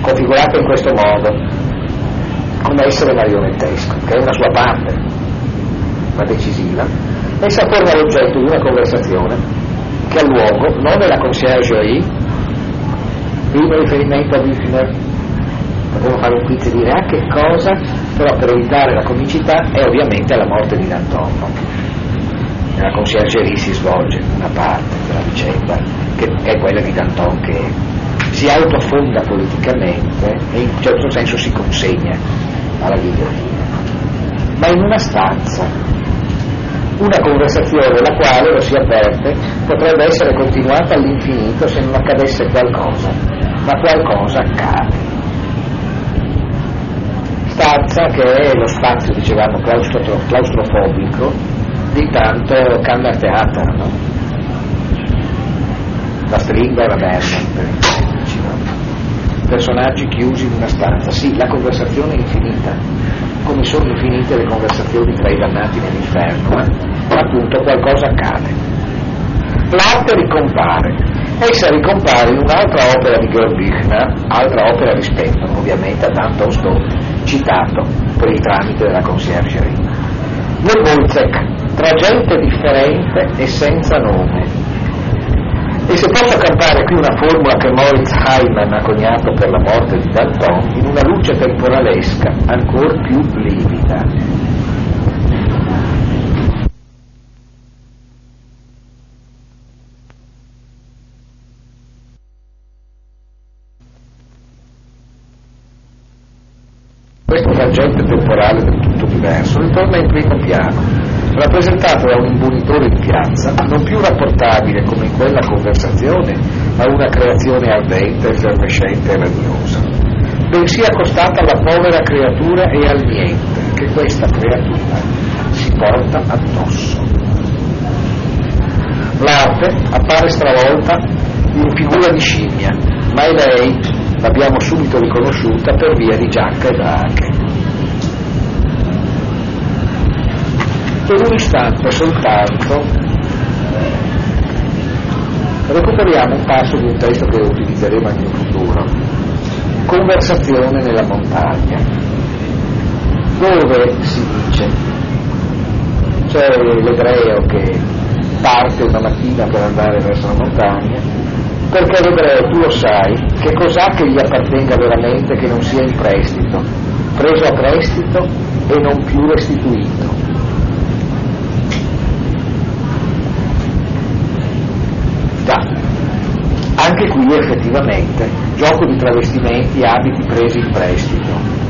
[SPEAKER 1] configurata in questo modo, come essere marionettesco, che è una sua parte, ma decisiva, essa forma l'oggetto di una conversazione che ha luogo non nella conciergerie, primo riferimento a Büchner, potremmo fare un quiz e dire a che cosa però per evitare la comicità è ovviamente la morte di Danton. Nella conciergerie si svolge una parte della vicenda che è quella di Danton che si autofonda politicamente e in un certo senso si consegna alla ghigliottina. Ma in una stanza, una conversazione la quale, lo si avverte, potrebbe essere continuata all'infinito se non accadesse qualcosa, ma qualcosa accade stanza che è lo spazio, dicevamo, claustrofobico di tanto Cammer Theater, no? La stringa e la no? Personaggi chiusi in una stanza, sì, la conversazione è infinita, come sono infinite le conversazioni tra i dannati nell'inferno, ma appunto qualcosa accade. L'arte ricompare, essa ricompare in un'altra opera di Georg Büchner, altra opera rispetto ovviamente a Danton Stone, citato per il tramite della conciergerie. Nebulzek, tra gente differente e senza nome. E se posso campare qui una formula che Moritz Heimann ha coniato per la morte di Danton, in una luce temporalesca ancora più livida. questo frangente temporale del tutto diverso ritorna in primo piano, rappresentato da un imbonitore di piazza, non più rapportabile come in quella conversazione a una creazione ardente, effervescente e radiosa, bensì accostata alla povera creatura e al niente che questa creatura si porta addosso. L'arte appare stravolta in figura di scimmia, ma è lei, l'abbiamo subito riconosciuta per via di giacca e brache. Per un istante soltanto recuperiamo un passo di un testo che utilizzeremo anche in futuro. Conversazione nella montagna, dove si dice c'è l'ebreo che parte una mattina per andare verso la montagna, perché l'ebreo, tu lo sai, che cos'ha che gli appartenga veramente che non sia in prestito, preso a prestito e non più restituito. Già, qui effettivamente, gioco di travestimenti abiti presi in prestito.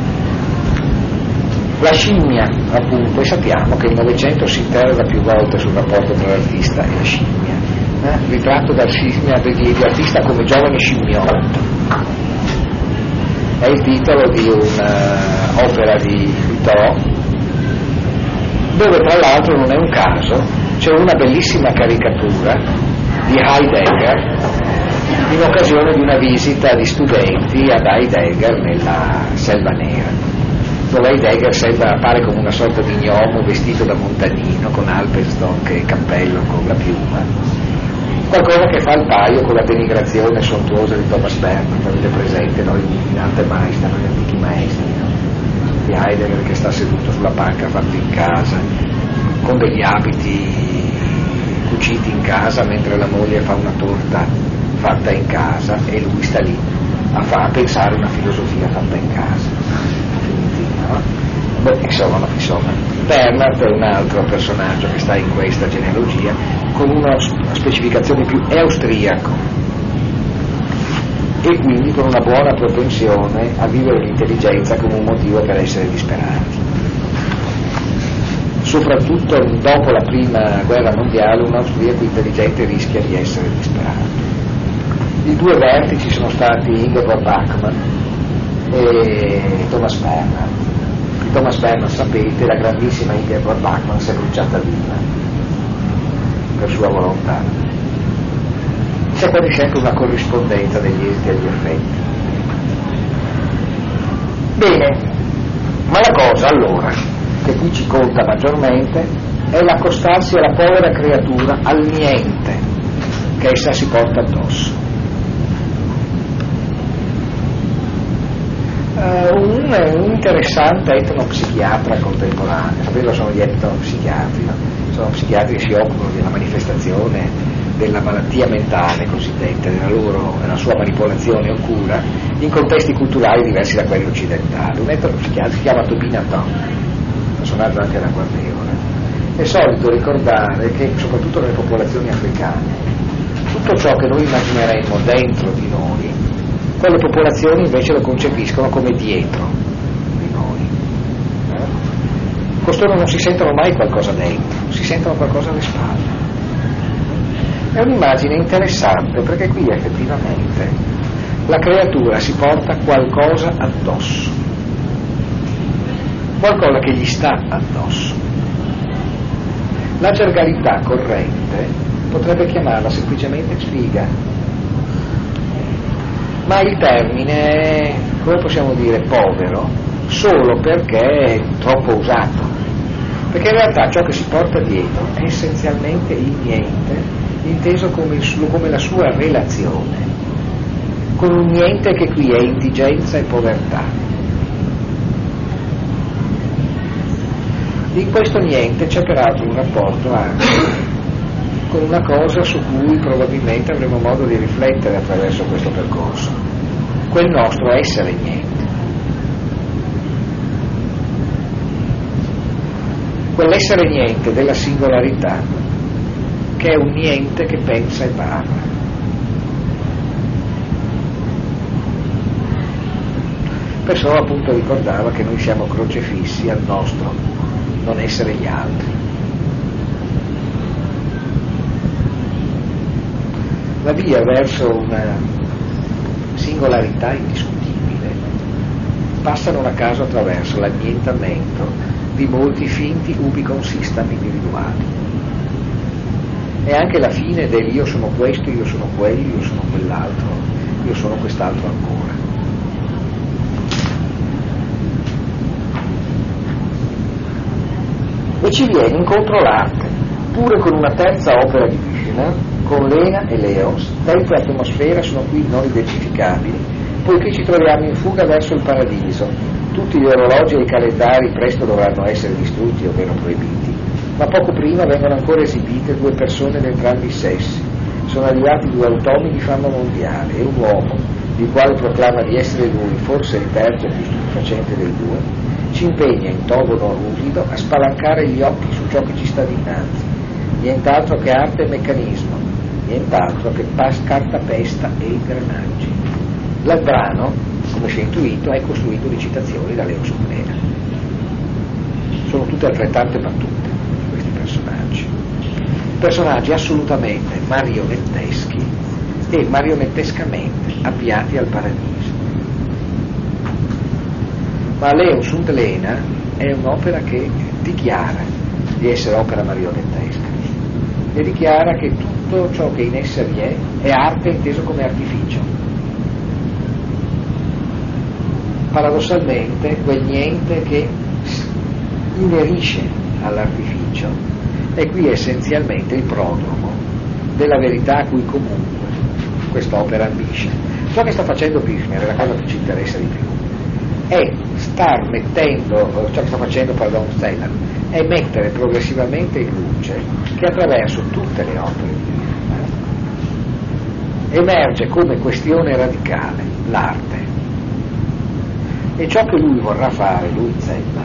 [SPEAKER 1] La scimmia, appunto, e sappiamo che il Novecento si interroga più volte sul rapporto tra l'artista e la scimmia, eh? ritratto dal scimmia di artista come giovane scimmiotto. È il titolo di un'opera di Thoreau, dove tra l'altro non è un caso, c'è una bellissima caricatura di Heidegger in occasione di una visita di studenti ad Heidegger nella Selva Nera dove Heidegger sembra, appare come una sorta di gnomo vestito da montanino con Alpeston e cappello con la piuma qualcosa che fa il paio con la denigrazione sontuosa di Thomas Bernard avete presente noi in arte maestra gli antichi maestri no? di Heidegger che sta seduto sulla panca fatto in casa con degli abiti cuciti in casa mentre la moglie fa una torta fatta in casa e lui sta lì a, fa, a pensare una filosofia fatta in casa Beh, insomma, insomma, Bernard è un altro personaggio che sta in questa genealogia con una specificazione più austriaco e quindi con una buona propensione a vivere l'intelligenza come un motivo per essere disperati. Soprattutto dopo la prima guerra mondiale un austriaco intelligente rischia di essere disperato. I due vertici sono stati Ingeborg Bachmann e Thomas Bernard Thomas Bernard, sapete, la grandissima Ingeborg Bachmann si è bruciata viva per sua volontà. C'è quasi sempre una corrispondenza degli esiti agli effetti. Bene, ma la cosa allora, che qui ci conta maggiormente, è l'accostarsi alla povera creatura, al niente che essa si porta addosso. Uh, un, un, interessante etnopsichiatra contemporaneo, sapete sono gli etnopsichiatri, no? sono psichiatri che si occupano della manifestazione della malattia mentale cosiddetta, della, loro, della sua manipolazione o cura in contesti culturali diversi da quelli occidentali. Un etnopsichiatra si chiama Tobin Aton, personaggio anche da guardione. È solito ricordare che soprattutto nelle popolazioni africane tutto ciò che noi immagineremmo dentro di noi quelle popolazioni invece lo concepiscono come dietro di noi. Eh? Costoro non si sentono mai qualcosa dentro, si sentono qualcosa alle spalle. È un'immagine interessante perché qui effettivamente la creatura si porta qualcosa addosso, qualcosa che gli sta addosso. La gergalità corrente potrebbe chiamarla semplicemente sfiga, ma il termine è, come possiamo dire, povero solo perché è troppo usato. Perché in realtà ciò che si porta dietro è essenzialmente il niente, inteso come, il, come la sua relazione, con un niente che qui è indigenza e povertà. In questo niente c'è peraltro un rapporto anche con una cosa su cui probabilmente avremo modo di riflettere attraverso questo percorso, quel nostro essere niente. Quell'essere niente della singolarità, che è un niente che pensa e parla. Perciò appunto ricordava che noi siamo crocefissi al nostro non essere gli altri. La via verso una singolarità indiscutibile passa non a caso attraverso l'annientamento di molti finti ubicon system individuali. È anche la fine del io sono questo, io sono quello, io sono quell'altro, io sono quest'altro ancora. E ci viene incontro l'arte, pure con una terza opera di Vishnu, con Lena e Leos, tempo e atmosfera sono qui non identificabili, poiché ci troviamo in fuga verso il paradiso. Tutti gli orologi e i calendari presto dovranno essere distrutti o meno proibiti, ma poco prima vengono ancora esibite due persone di entrambi i sessi. Sono arrivati due automi di fama mondiale e un uomo, il quale proclama di essere lui, forse il terzo più stupefacente dei due, ci impegna in tono ruvido a spalancare gli occhi su ciò che ci sta dinanzi, nient'altro che arte e meccanismo, nient'altro che pas, cartapesta e ingranaggi. Il brano, come si è intuito, è costruito di citazioni da Leo Suplena. Sono tutte altrettante battute questi personaggi. Personaggi assolutamente marionetteschi e marionettescamente avviati al paradiso. Ma Leo sunt Lena è un'opera che dichiara di essere opera marionettesca e dichiara che tutto ciò che in essa vi è è arte inteso come artificio. Paradossalmente quel niente che inerisce all'artificio è qui essenzialmente il prodromo della verità a cui comunque quest'opera ambisce. Ciò che sta facendo Kirchner è la cosa che ci interessa di più, è star mettendo, ciò che sta facendo pardon, Stellar, è mettere progressivamente in luce che attraverso tutte le opere di Kirchner emerge come questione radicale l'arte. E ciò che lui vorrà fare, lui Zella,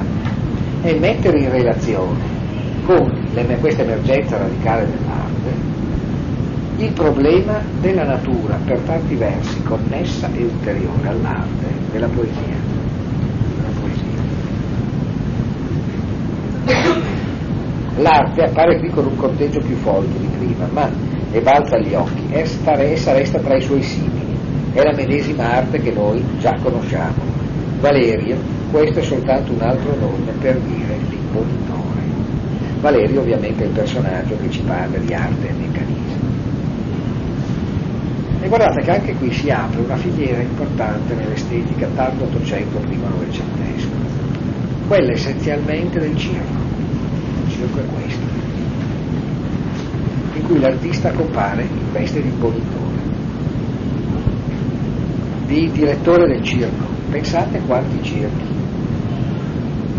[SPEAKER 1] è mettere in relazione con questa emergenza radicale dell'arte il problema della natura per tanti versi connessa e ulteriore all'arte della poesia. Della poesia. L'arte appare qui con un conteggio più folto di prima, ma e balza agli occhi, essa resta tra i suoi simili, è la medesima arte che noi già conosciamo. Valerio, questo è soltanto un altro nome per dire l'imbonitore. Valerio ovviamente è il personaggio che ci parla di arte e meccanismo. E guardate che anche qui si apre una filiera importante nell'estetica tardo 800 prima novecentesco, quella essenzialmente del circo. È questo, in cui l'artista compare in veste di bonitore, di direttore del circo. Pensate quanti circhi,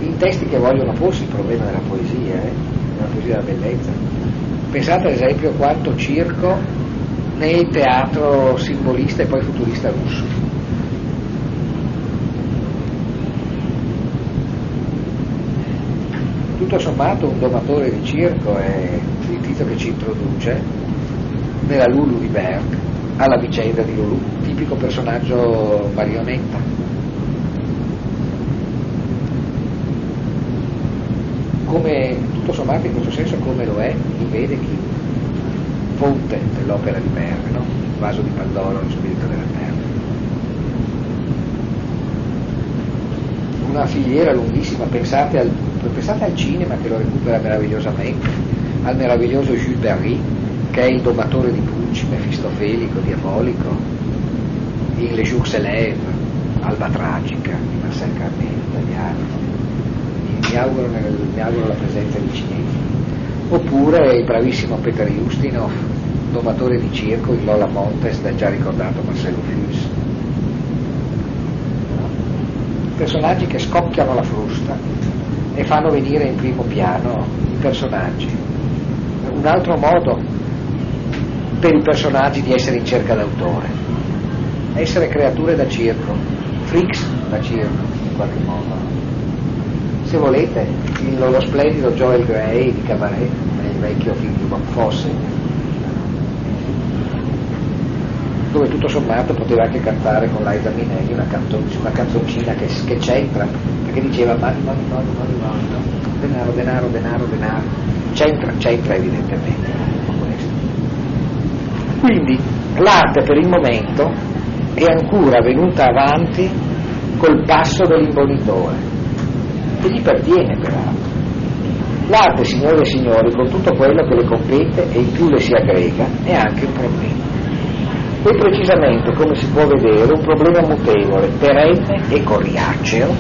[SPEAKER 1] in testi che vogliono porsi il problema della poesia, eh? della poesia della bellezza. Pensate ad esempio quanto circo nel teatro simbolista e poi futurista russo. Tutto sommato un domatore di circo è il titolo che ci introduce nella Lulu di Berg alla vicenda di Lulu, tipico personaggio marionetta. Come tutto sommato in questo senso come lo è il Vedeki fonte dell'opera di Verme, no? il vaso di Pandoro, lo spirito della terra. Una filiera lunghissima, pensate al, pensate al cinema che lo recupera meravigliosamente, al meraviglioso Jules Berry, che è il domatore di Pucci, mefistofelico, diabolico, in Le Jours Célèbres, Alba Tragica, di Marcel Carnet, italiano. Mi auguro, mi auguro la presenza di cinesi oppure il bravissimo Peter Justinov, domatore di circo in Lola Montes del già ricordato Marcello Fus. Personaggi che scocchiano la frusta e fanno venire in primo piano i personaggi. Un altro modo per i personaggi di essere in cerca d'autore, essere creature da circo, freaks da circo in qualche modo se volete, il, lo splendido Joel Gray di Cabaret, nel vecchio film di Bob Fosse, dove tutto sommato poteva anche cantare con Liza Minnelli una, canzon- una canzoncina che, che, c'entra, perché diceva mani, mani, mani, mani, mani, denaro, denaro, denaro, denaro, c'entra, c'entra evidentemente. Quindi L'arte per il momento è ancora venuta avanti col passo dell'imbonitore, che gli pertiene peraltro. L'arte, signore e signori, con tutto quello che le compete e in più le si aggrega, è anche un problema. E precisamente, come si può vedere, un problema mutevole, perenne e coriaceo,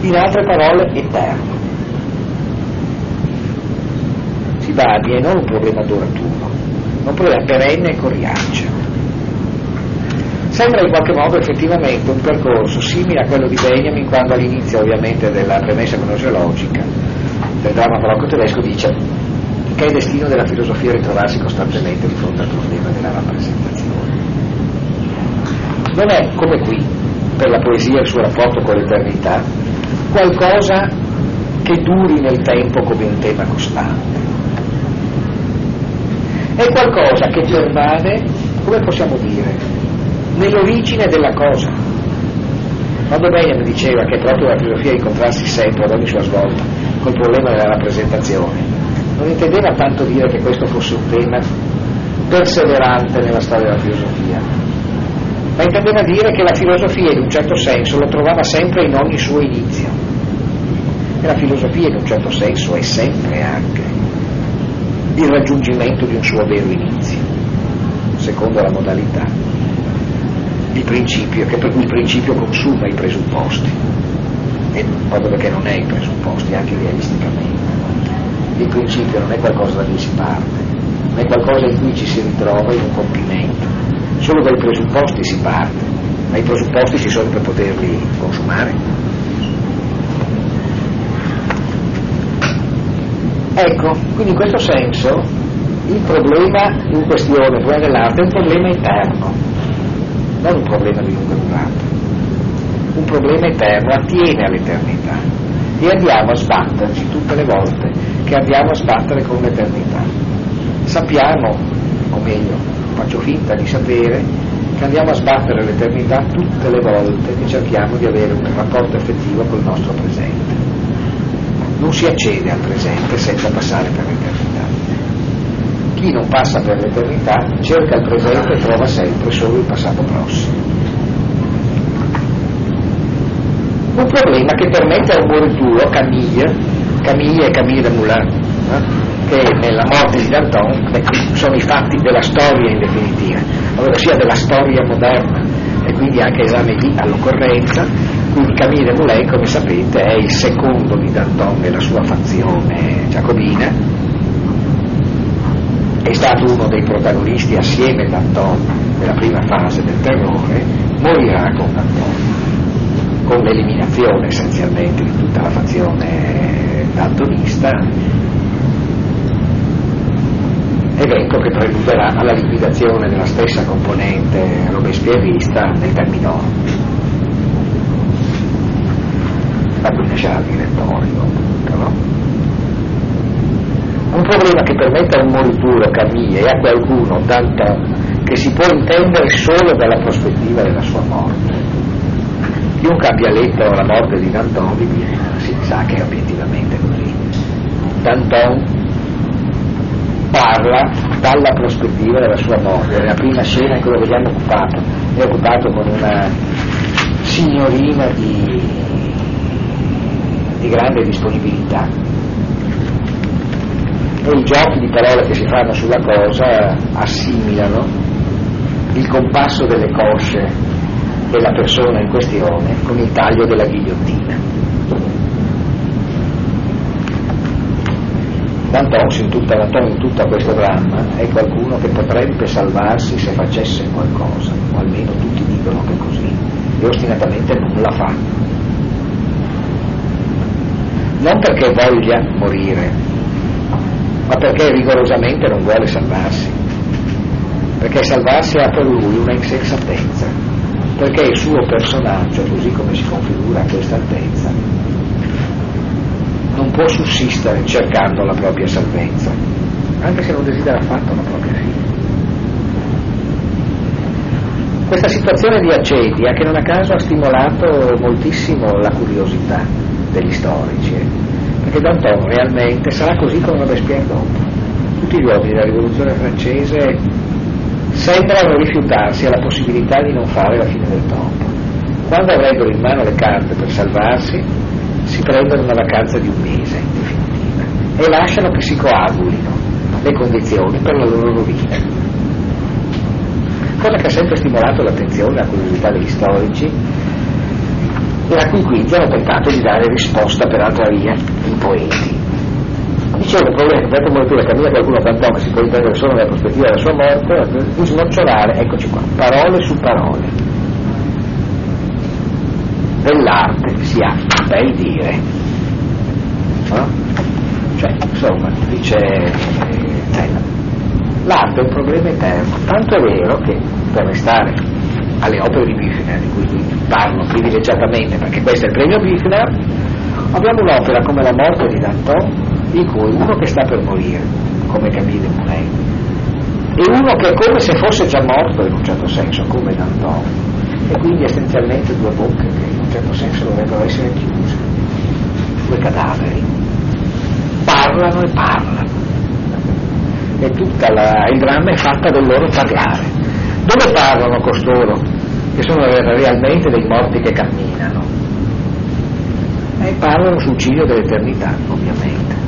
[SPEAKER 1] in altre parole eterno. Si badi, è non un problema duraturo, ma un problema perenne e coriaceo. Sembra in qualche modo effettivamente un percorso simile a quello di Benjamin quando all'inizio ovviamente della premessa gnoseologica del dramma barocco tedesco dice che è destino della filosofia ritrovarsi costantemente di fronte al problema della rappresentazione. Non è come qui, per la poesia e il suo rapporto con l'eternità, qualcosa che duri nel tempo come un tema costante. È qualcosa che pervade, come possiamo dire, nell'origine della cosa. Quando Benjamin diceva che è proprio la filosofia incontrarsi sempre ad ogni sua svolta col problema della rappresentazione, non intendeva tanto dire che questo fosse un tema perseverante nella storia della filosofia, ma intendeva dire che la filosofia in un certo senso lo trovava sempre in ogni suo inizio. E la filosofia in un certo senso è sempre anche il raggiungimento di un suo vero inizio, secondo la modalità il principio, che per cui il principio consuma i presupposti, proprio perché non è i presupposti, anche realisticamente. Il principio non è qualcosa da cui si parte, ma è qualcosa in cui ci si ritrova in un compimento. Solo dai presupposti si parte, ma i presupposti ci sono per poterli consumare. Ecco, quindi in questo senso il problema in questione, il problema dell'arte, è un problema eterno non un problema di lunga durata, un problema eterno, attiene all'eternità e andiamo a sbatterci tutte le volte che andiamo a sbattere con l'eternità. Sappiamo, o meglio, faccio finta di sapere, che andiamo a sbattere l'eternità tutte le volte che cerchiamo di avere un rapporto effettivo col nostro presente. Non si accede al presente senza passare per l'eternità chi non passa per l'eternità cerca il presente e trova sempre solo il passato prossimo. Un problema che permette a un Bourdieu, Camille, Camille e Camille de Moulin, eh, che nella morte di Danton sono i fatti della storia in definitiva, ovvero sia della storia moderna e quindi anche esame lì all'occorrenza, quindi Camille de Moulin, come sapete, è il secondo di Danton e la sua fazione giacobina, è stato uno dei protagonisti assieme ad Antonio nella prima fase del terrore, morirà con Antonio, con l'eliminazione essenzialmente di tutta la fazione dantonista, evento che preluderà alla liquidazione della stessa componente robespierrista nel Terminò. Da cui nascerà il direttorio, appunto, no? un problema che permette a un morituro Camille e a qualcuno Danton che si può intendere solo dalla prospettiva della sua morte. Chiunque abbia letto la morte di Danton si sa che è obiettivamente così. Danton parla dalla prospettiva della sua morte. Nella prima scena in cui lo vediamo occupato, è occupato con una signorina di, di grande disponibilità e i giochi di parole che si fanno sulla cosa assimilano il compasso delle cosce della persona in questione con il taglio della ghigliottina. Danton in tutta, Danton in tutto questo dramma è qualcuno che potrebbe salvarsi se facesse qualcosa, o almeno tutti dicono che è così, e ostinatamente non la fa. Non perché voglia morire, ma perché rigorosamente non vuole salvarsi, perché salvarsi ha per lui una insensatezza, perché il suo personaggio, così come si configura a questa altezza, non può sussistere cercando la propria salvezza, anche se non desidera affatto la propria fine. Questa situazione di accedia che non a caso ha stimolato moltissimo la curiosità degli storici, perché Danton realmente sarà così come Robespierre dopo. tutti gli uomini della rivoluzione francese sembrano rifiutarsi alla possibilità di non fare la fine del tempo. Quando avrebbero in mano le carte per salvarsi, si prendono una vacanza di un mese in definitiva e lasciano che si coagulino le condizioni per la loro rovina. Cosa che ha sempre stimolato l'attenzione e la curiosità degli storici e a cui quindi hanno tentato di dare risposta per altra via i poeti. Dicevo, il problema che molto la cammina qualcuno cantò che si può intendere solo nella prospettiva della sua morte, di snocciolare, eccoci qua, parole su parole. Dell'arte si ha bel dire. No? Cioè, insomma, dice eh, l'arte è un problema eterno, tanto è vero che per restare alle opere di Büchner, di cui parlo privilegiatamente perché questo è il premio Büchner, abbiamo un'opera come La morte di Danton di cui uno che sta per morire, come Camille Mounet, e uno che è come se fosse già morto in un certo senso, come Danton, e quindi essenzialmente due bocche che in un certo senso dovrebbero essere chiuse, due cadaveri, parlano e parlano, e tutto il dramma è fatta del loro parlare. Dove parlano costoro, che sono realmente dei morti che camminano? E parlano sul ciglio dell'eternità, ovviamente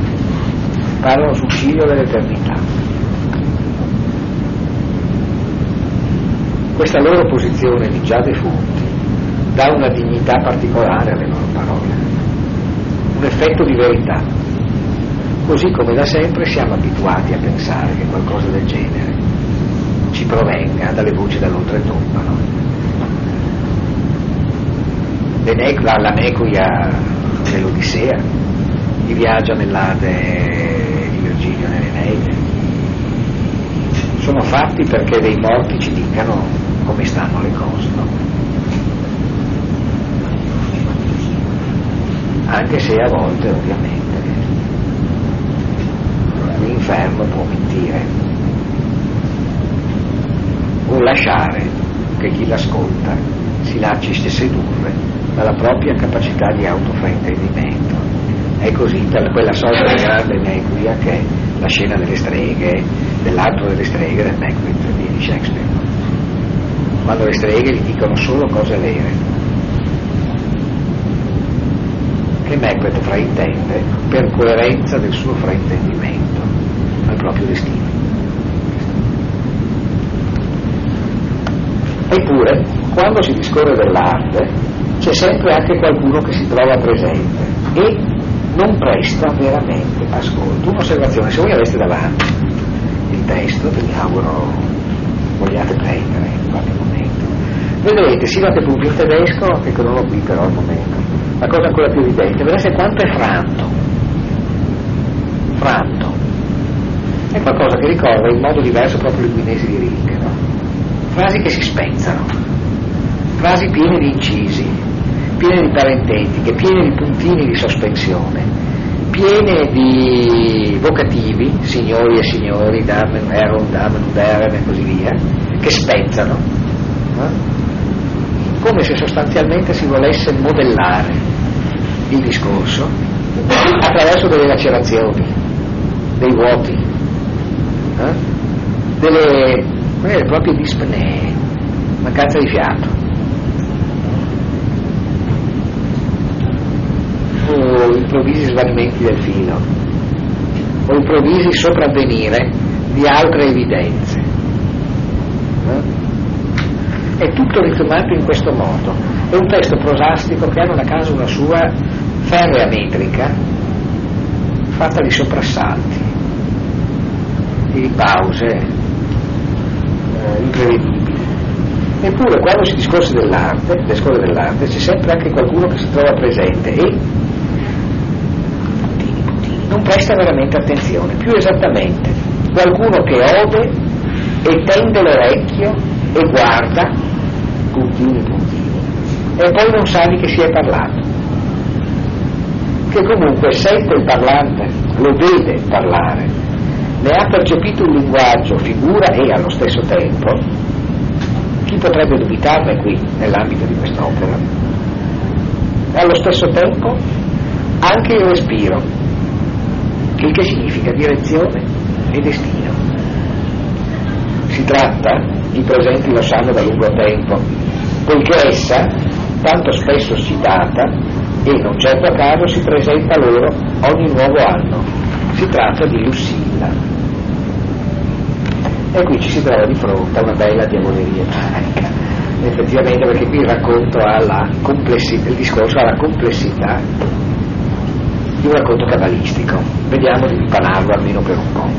[SPEAKER 1] parlano sul ciglio dell'eternità. Questa loro posizione di già defunti dà una dignità particolare alle loro parole, un effetto di verità, così come da sempre siamo abituati a pensare che qualcosa del genere ci provenga dalle voci dall'oltretomba. No? La, la Necuia nell'Odissea, chi viaggia nell'Ade Nelle sono fatti perché dei morti ci dicano come stanno le cose, no? Anche se a volte ovviamente l'inferno può mentire. O lasciare che chi l'ascolta si lasci sedurre dalla propria capacità di autofraintendimento è così per quella sorta di grande nequia che è la scena delle streghe, dell'altro delle streghe del Macbeth di Shakespeare. Quando le streghe gli dicono solo cose vere. Che Macbeth fraintende per coerenza del suo fraintendimento al proprio destino. Eppure, quando si discorre dell'arte, c'è sempre anche qualcuno che si trova presente e non presta veramente ascolto. Un'osservazione, se voi aveste davanti il testo, che mi auguro vogliate prendere in qualche momento, vedrete sia date punto in tedesco, che non ho qui però al momento, la cosa ancora più evidente, vedrete quanto è franto. Franto. È qualcosa che ricorda in modo diverso proprio il guinese di Rilke, no? Frasi che si spezzano, frasi piene di incisi, piene di parentetiche, piene di puntini di sospensione, piene di vocativi, signori e signori, damen, eron, damen, uderen e così via, che spezzano, eh? come se sostanzialmente si volesse modellare il discorso attraverso delle lacerazioni, dei vuoti, eh? delle, delle proprie dispnee, mancanza di fiato. o improvvisi svanimenti del filo o improvvisi sopravvenire di altre evidenze. È tutto ritmato in questo modo. È un testo prosastico che ha non a caso una sua ferrea metrica fatta di soprassalti, di pause eh, imprevedibili. Eppure quando si discorre dell'arte, discorre dell'arte, c'è sempre anche qualcuno che si trova presente e presta veramente attenzione, più esattamente qualcuno che ode e tende l'orecchio e guarda, puntini puntini, e poi non sa di che si è parlato, che comunque sente il parlante, lo vede parlare, ne ha percepito il linguaggio, figura e allo stesso tempo, chi potrebbe dubitarne qui nell'ambito di quest'opera, allo stesso tempo anche il respiro, il che significa direzione, e destino. Si tratta, i presenti lo sanno da lungo tempo, poiché essa, tanto spesso citata, e non certo a caso si presenta loro ogni nuovo anno. Si tratta di Lucilla. E qui ci si trova di fronte a una bella diavoleria ebraica. Effettivamente perché qui il racconto ha la complessità, il discorso ha la complessità di un racconto cabalistico. Vediamo di ripanarlo almeno per un po'.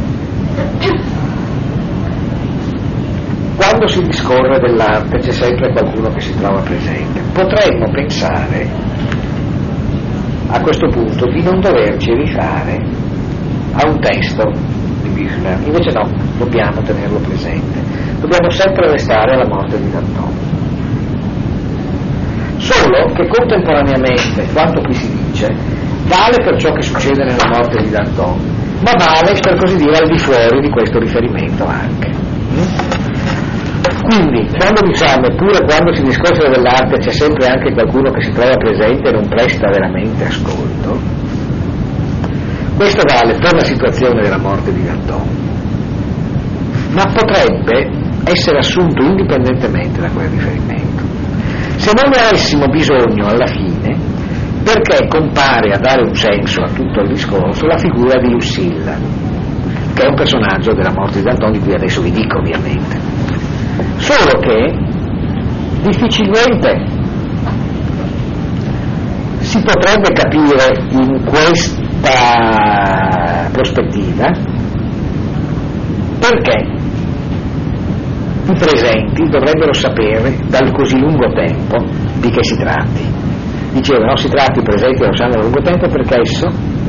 [SPEAKER 1] Quando si discorre dell'arte c'è sempre qualcuno che si trova presente. Potremmo pensare a questo punto di non doverci rifare a un testo di Büchner, invece no, dobbiamo tenerlo presente, dobbiamo sempre restare alla morte di Danton. Solo che contemporaneamente quanto qui si dice vale per ciò che succede nella morte di Danton, ma vale per così dire al di fuori di questo riferimento anche. Quindi, quando diciamo, eppure quando si discorre dell'arte c'è sempre anche qualcuno che si trova presente e non presta veramente ascolto, questo vale per la situazione della morte di Danton, ma potrebbe essere assunto indipendentemente da quel riferimento. Se non avessimo bisogno alla fine, perché compare a dare un senso a tutto il discorso la figura di Lucilla, che è un personaggio della morte di Danton, di cui adesso vi dico ovviamente. Solo che difficilmente si potrebbe capire in questa prospettiva perché i presenti dovrebbero sapere dal così lungo tempo di che si tratti. Dicevo, no, si tratti presenti lo sanno da lungo tempo perché esso,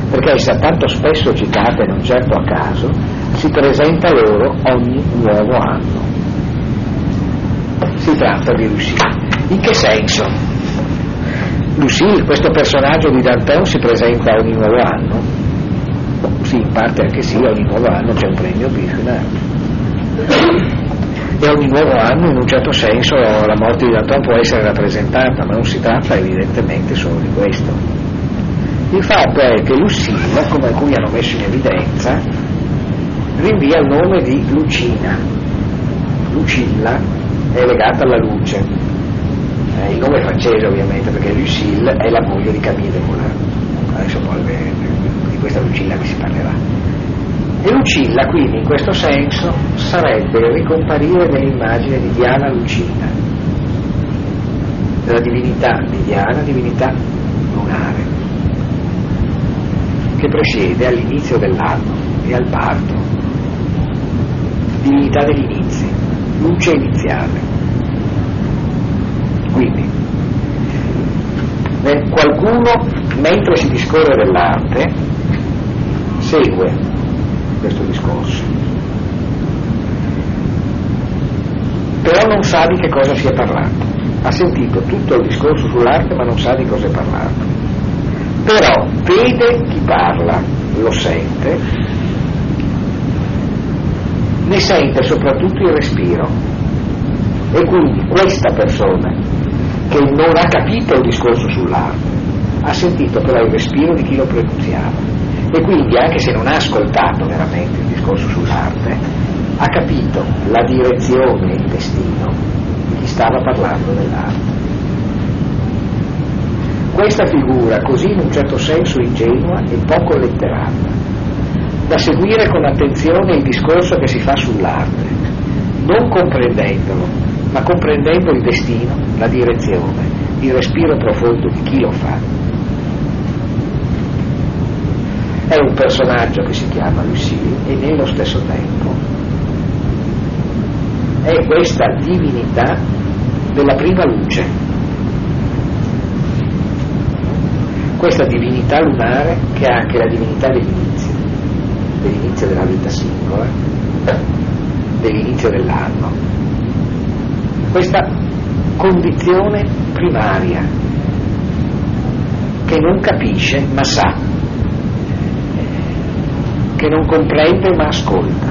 [SPEAKER 1] perché essa tanto spesso citata e non certo a caso, si presenta loro ogni nuovo anno si tratta di Lucille. In che senso? Lucille, questo personaggio di Danton, si presenta ogni nuovo anno? Sì, in parte anche sì, ogni nuovo anno c'è un premio Büchner. E ogni nuovo anno, in un certo senso, la morte di Danton può essere rappresentata, ma non si tratta evidentemente solo di questo. Il fatto è che Lucille, come alcuni hanno messo in evidenza, rinvia al nome di Lucina. Lucilla è legata alla luce. Eh, il nome è francese ovviamente perché Lucille è la moglie di Camille Desmoulins. Adesso poi di questa Lucilla che si parlerà. E Lucilla quindi in questo senso sarebbe ricomparire dell'immagine di Diana Lucina, della divinità di Diana, divinità lunare, che presiede all'inizio dell'anno e al parto, divinità degli inizi, luce iniziale. Quindi, qualcuno, mentre si discorre dell'arte, segue questo discorso, però non sa di che cosa si è parlato. Ha sentito tutto il discorso sull'arte ma non sa di cosa è parlato. Però vede chi parla, lo sente ne sente soprattutto il respiro. E quindi questa persona che non ha capito il discorso sull'arte, ha sentito però il respiro di chi lo pronunziava. E quindi, anche se non ha ascoltato veramente il discorso sull'arte, ha capito la direzione e il destino di chi stava parlando dell'arte. Questa figura, così in un certo senso ingenua e poco letterata, da seguire con attenzione il discorso che si fa sull'arte, non comprendendolo, ma comprendendo il destino, la direzione, il respiro profondo di chi lo fa. È un personaggio che si chiama Lucille e nello stesso tempo è questa divinità della prima luce, questa divinità lunare che è anche la divinità degli inizi dell'inizio della vita singola, dell'inizio dell'anno. Questa condizione primaria che non capisce ma sa, che non comprende ma ascolta,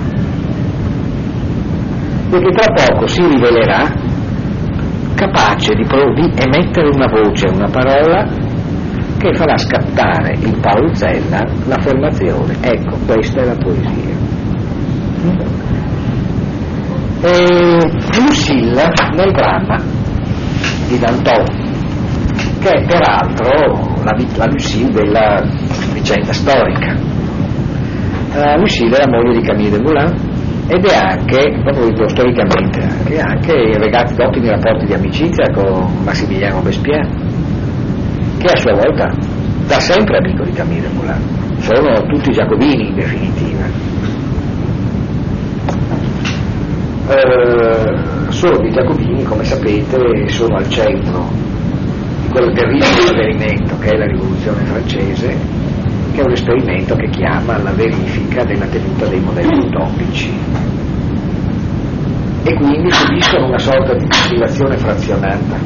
[SPEAKER 1] e che tra poco si rivelerà capace di, di emettere una voce, una parola che farà scattare in Paul Zella l'affermazione ecco questa è la poesia E Lucille nel dramma di Danton, che è peraltro la, la Lucille della vicenda storica. È la moglie di Camille de Moulin ed è anche, proprio storicamente, anche, anche in regati ottimi rapporti di amicizia con Massimiliano Robespierre, che a sua volta da sempre amico di Camille Moulin. Sono tutti giacobini in definitiva. Eh, solo che i giacobini, come sapete, sono al centro di quel terribile esperimento che è la rivoluzione francese, che è un esperimento che chiama la verifica della tenuta dei modelli utopici. E quindi subiscono una sorta di distillazione frazionata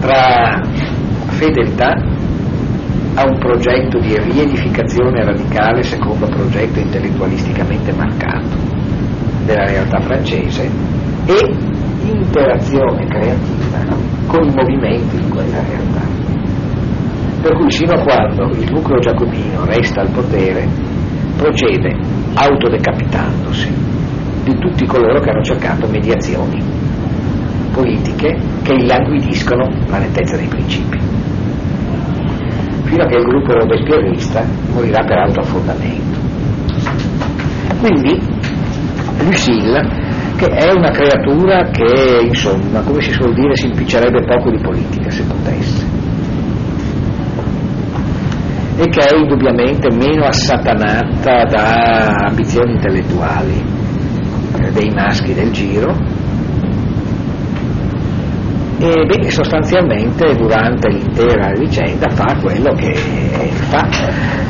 [SPEAKER 1] tra fedeltà a un progetto di riedificazione radicale secondo progetto intellettualisticamente marcato della realtà francese e interazione creativa con i movimenti di quella realtà. Per cui sino a quando il nucleo giacobino resta al potere, procede autodecapitandosi di tutti coloro che hanno cercato mediazioni politiche che illanguidiscono la nettezza dei principi fino a che il gruppo robespierrista morirà per autoaffondamento. Quindi Lucille, che è una creatura che, insomma, come si suol dire, si impiccerebbe poco di politica se potesse, e che è indubbiamente meno assatanata da ambizioni intellettuali eh, dei maschi del giro, e beh, sostanzialmente durante l'intera vicenda fa quello che fa,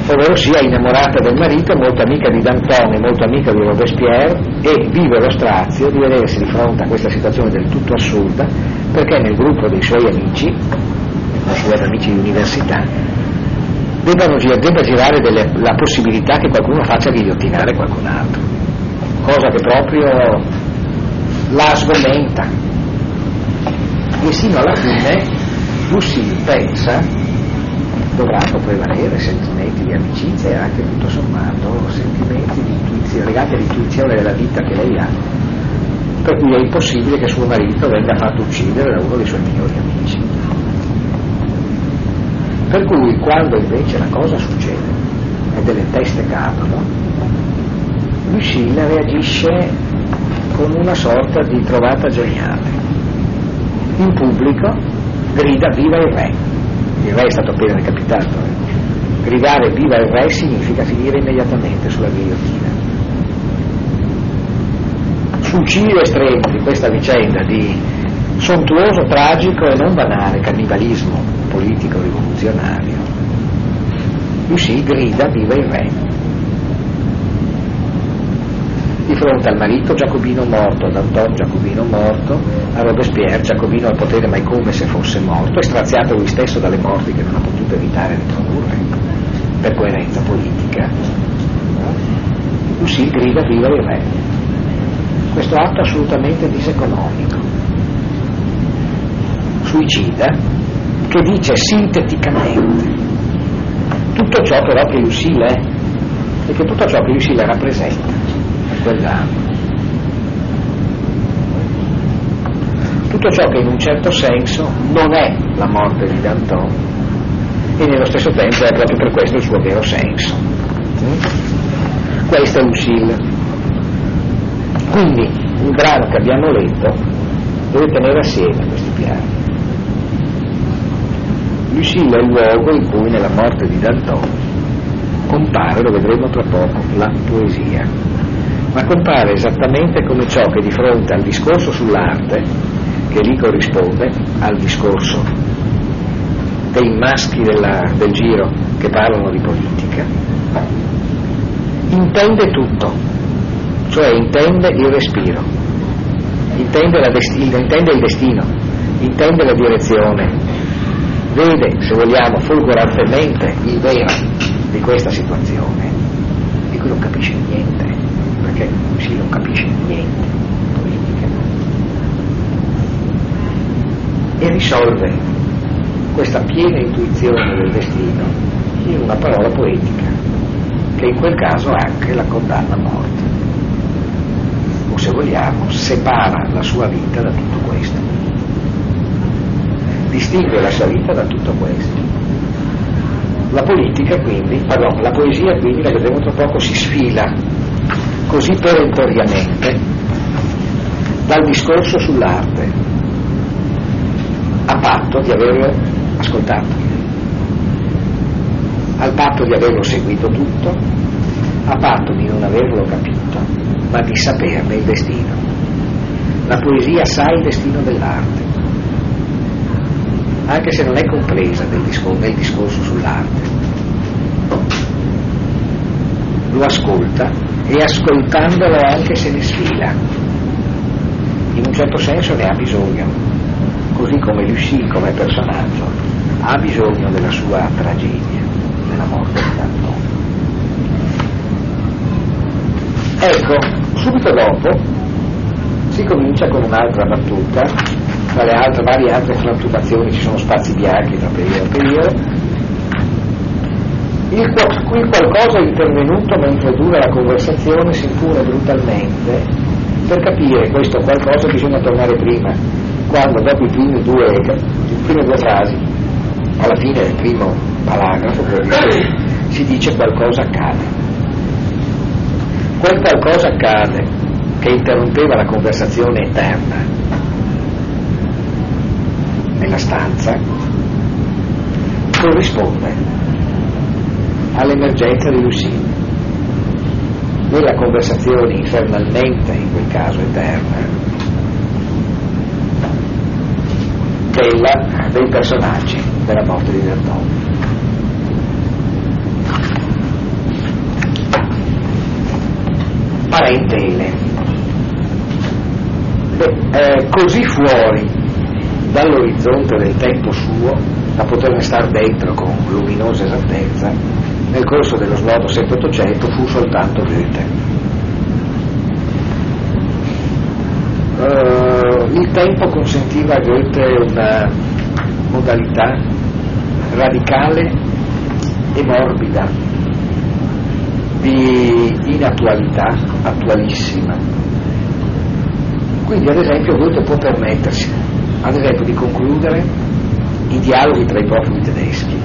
[SPEAKER 1] ovvero sia innamorata del marito, molto amica di Danton e molto amica di Robespierre e vive lo strazio di vedersi di fronte a questa situazione del tutto assurda perché nel gruppo dei suoi amici, dei suoi amici di università, debbano, debba girare delle, la possibilità che qualcuno faccia ghigliottinare qualcun altro, cosa che proprio la sgomenta. E sino alla fine Lucille pensa dovranno prevalere sentimenti di amicizia e anche tutto sommato sentimenti legati all'intuizione della vita che lei ha, per cui è impossibile che suo marito venga fatto uccidere da uno dei suoi migliori amici. Per cui quando invece la cosa succede e delle teste cadono, Lucille reagisce con una sorta di trovata geniale in pubblico grida viva il re. Il re è stato appena decapitato. Eh. Gridare viva il re significa finire immediatamente sulla ghigliottina. Suicidio estremo di questa vicenda di sontuoso, tragico e non banale cannibalismo politico rivoluzionario. Lucy grida viva il re di fronte al marito Giacobino morto, ad Anton Giacobino morto, a Robespierre Giacobino al potere ma è come se fosse morto, e straziato lui stesso dalle morti che non ha potuto evitare di produrre per coerenza politica. Lucy grida viva il re. Questo atto assolutamente diseconomico, suicida, che dice sinteticamente tutto ciò però che Lucille è e che tutto ciò che Lucille rappresenta quell'anno. Tutto ciò che in un certo senso non è la morte di Danton e nello stesso tempo è proprio per questo il suo vero senso. Questo è Lucille. Quindi il brano che abbiamo letto deve tenere assieme questi piani. Lucille è il luogo in cui nella morte di Danton compare, lo vedremo tra poco, la poesia. Ma compare esattamente come ciò che di fronte al discorso sull'arte, che lì corrisponde al discorso dei maschi della, del giro che parlano di politica, intende tutto, cioè intende il respiro, intende, desti- intende il destino, intende la direzione, vede, se vogliamo, fulgurantemente il vero di questa situazione, di cui non capisce niente perché così non capisce niente politica e risolve questa piena intuizione del destino in una parola poetica che in quel caso anche la condanna a morte o se vogliamo, separa la sua vita da tutto questo. Distingue la sua vita da tutto questo. La politica quindi, pardon, la poesia quindi, la vedremo tra poco, si sfila così perentoriamente dal discorso sull'arte, a patto di averlo ascoltato, al patto di averlo seguito tutto, a patto di non averlo capito, ma di saperne il destino. La poesia sa il destino dell'arte, anche se non è compresa nel discorso, nel discorso sull'arte. Lo ascolta e ascoltandolo anche se ne sfila. In un certo senso ne ha bisogno, così come Lucie come personaggio ha bisogno della sua tragedia, della morte di Danton. Ecco, subito dopo si comincia con un'altra battuta, tra le altre, varie altre frattubazioni ci sono spazi bianchi tra periodo e periodo, il, il qualcosa intervenuto mentre dura la conversazione si impone brutalmente. Per capire questo qualcosa bisogna tornare prima, quando dopo i primi due, le prime due frasi, alla fine del primo paragrafo, si dice qualcosa accade. Quel qualcosa accade che interrompeva la conversazione eterna nella stanza corrisponde all'emergenza di Lucie. Nella conversazione infernalmente, in quel caso eterna, della, dei personaggi della morte di Danton. Parentele. Beh, eh, così fuori dall'orizzonte del tempo suo, da poterne star dentro con luminosa esattezza, nel corso dello snodo 7-800 fu soltanto Goethe. Uh, il tempo consentiva a Goethe una modalità radicale e morbida di inattualità, attualissima. Quindi ad esempio Goethe può permettersi, ad esempio, di concludere i dialoghi tra i profughi tedeschi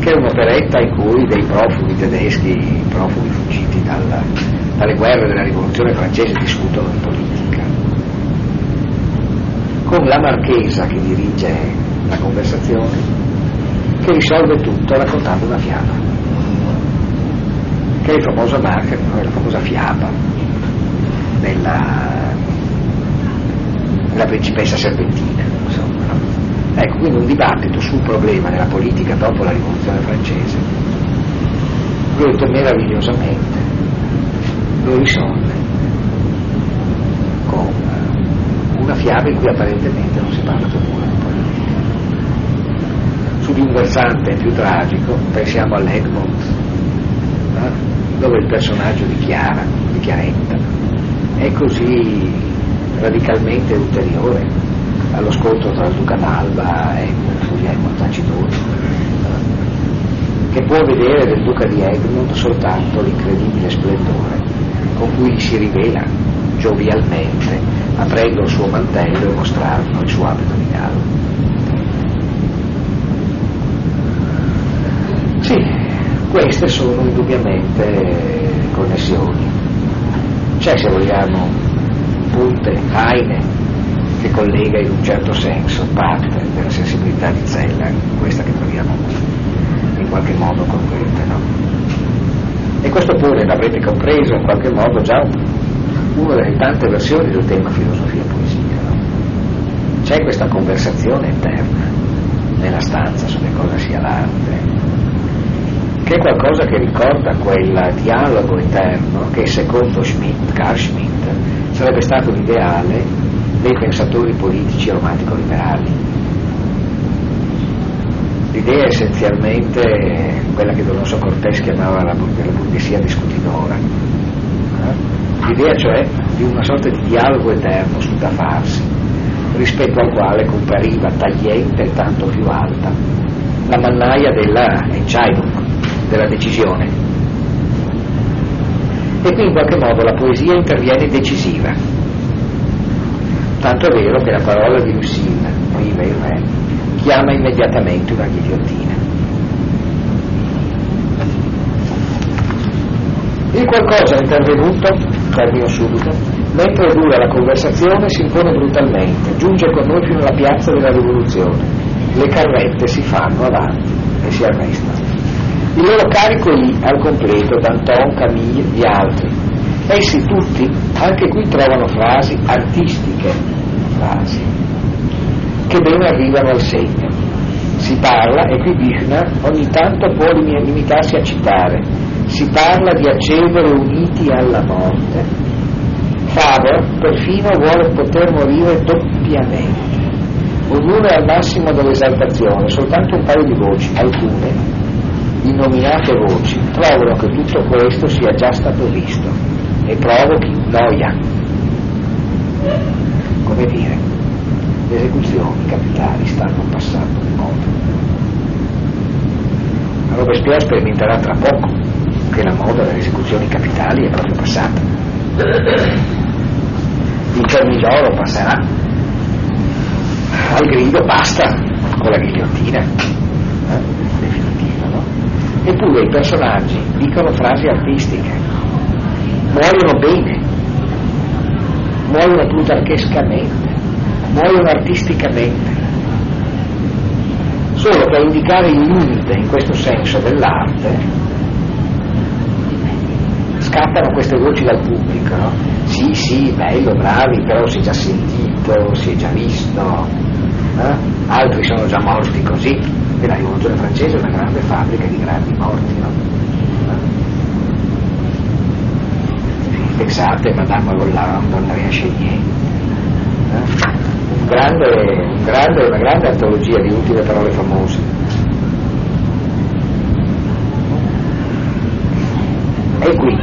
[SPEAKER 1] che è un'operetta in cui dei profughi tedeschi, profughi fuggiti dalla, dalle guerre della rivoluzione francese discutono di politica. Con la marchesa che dirige la conversazione, che risolve tutto raccontando una fiaba, che è il famoso marca, la famosa fiaba della, della principessa serpentina. Insomma. Ecco, quindi un dibattito sul problema della politica dopo la rivoluzione francese, Goethe meravigliosamente lo risolve con una fiaba in cui apparentemente non si parla più nulla di politica. Su di un versante più tragico pensiamo all'Egmont, dove il personaggio di Chiara, di Chiaretta, è così radicalmente ulteriore allo scontro tra Duca d'Alba e Guglielmo Taciturno, che può vedere del Duca di Egmont soltanto l'incredibile splendore con cui si rivela giovialmente, aprendo il suo mantello e mostrando il suo abito di gallo. Sì, queste sono indubbiamente connessioni. C'è, se vogliamo, Punte, Heine, che collega in un certo senso parte della sensibilità di Zella, questa che troviamo in qualche modo concreta. No? E questo pure l'avrete compreso in qualche modo già una delle tante versioni del tema filosofia-poesia. No? C'è questa conversazione interna nella stanza su che cosa sia l'arte, che è qualcosa che ricorda quel dialogo eterno che secondo Schmidt, Carl Schmitt sarebbe stato l'ideale dei pensatori politici romantico-liberali. L'idea è essenzialmente quella che Donoso Cortés chiamava la, la burghesia discutidora. Eh? L'idea cioè di una sorta di dialogo eterno sul da farsi, rispetto al quale compariva tagliente e tanto più alta la mannaia della Entscheidung, della decisione. E qui in qualche modo la poesia interviene decisiva. Tanto è vero che la parola di Lucille, viva il re, chiama immediatamente una ghigliottina. Il qualcosa intervenuto, termino subito, mentre dura la conversazione si impone brutalmente, giunge con noi fino alla piazza della rivoluzione. Le carrette si fanno avanti e si arrestano. Il loro carico lì, al completo, Danton, Camille e altri. Essi tutti, anche qui trovano frasi artistiche, frasi, che bene arrivano al segno. Si parla, e qui Bichner ogni tanto può limitarsi a citare, si parla di accedere uniti alla morte. Faber perfino vuole poter morire doppiamente. Ognuno è al massimo dell'esaltazione, soltanto un paio di voci, alcune, innominate voci, trovano che tutto questo sia già stato visto e provochi noia. Come dire, le esecuzioni capitali stanno passando di moda. Robespierre sperimenterà tra poco che la moda delle esecuzioni capitali è proprio passata. Il Cernigiolo passerà. Al grido basta con la ghigliottina. Eh? Definitiva? Eppure i personaggi dicono frasi artistiche, muoiono bene, muoiono plutarchescamente, muoiono artisticamente. Solo a indicare il limite in questo senso dell'arte scappano queste voci dal pubblico, no? Sì, sì, bello, bravi, però si è già sentito, si è già visto, eh? altri sono già morti così, la rivoluzione francese è una grande fabbrica di grandi morti, no? Pensate Madame Roland, Andrea Chenier, eh? un grande, un grande, una grande antologia di ultime parole famose. E qui,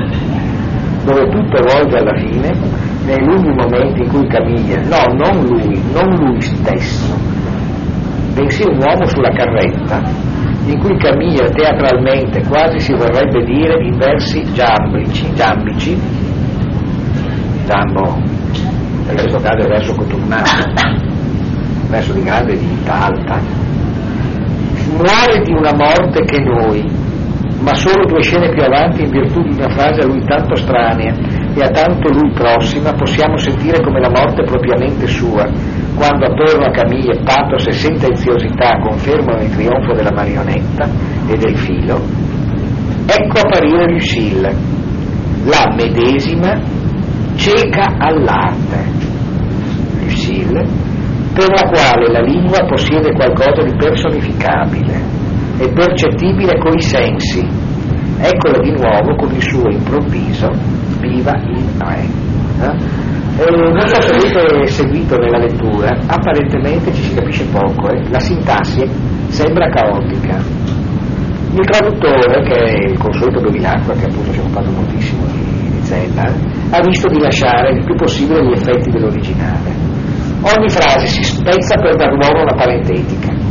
[SPEAKER 1] dove tutto volge alla fine, nei lunghi momenti in cui Camille, no, non lui, non lui stesso, bensì un uomo sulla carretta, in cui Camille teatralmente, quasi si vorrebbe dire in versi giambici, giambici, giambo, in questo caso è verso coturnato, [COUGHS] verso di grande dignità alta, muore di una morte che noi, ma solo due scene più avanti, in virtù di una frase a lui tanto estranea e a tanto lui prossima, possiamo sentire come la morte propriamente sua, quando attorno a Camille pathos e sentenziosità confermano il trionfo della marionetta e del filo, ecco apparire Lucille, la medesima cieca all'arte. Lucille, per la quale la lingua possiede qualcosa di personificabile e percettibile coi sensi. Eccola di nuovo con il suo improvviso viva il re. Eh? Non so se avete seguito nella lettura, apparentemente ci si capisce poco, eh? la sintassi sembra caotica. Il traduttore, che è il consueto Bevilacqua, che appunto si è occupato moltissimo di, di Zella, ha visto di lasciare il più possibile gli effetti dell'originale. Ogni frase si spezza per dar luogo a una parentetica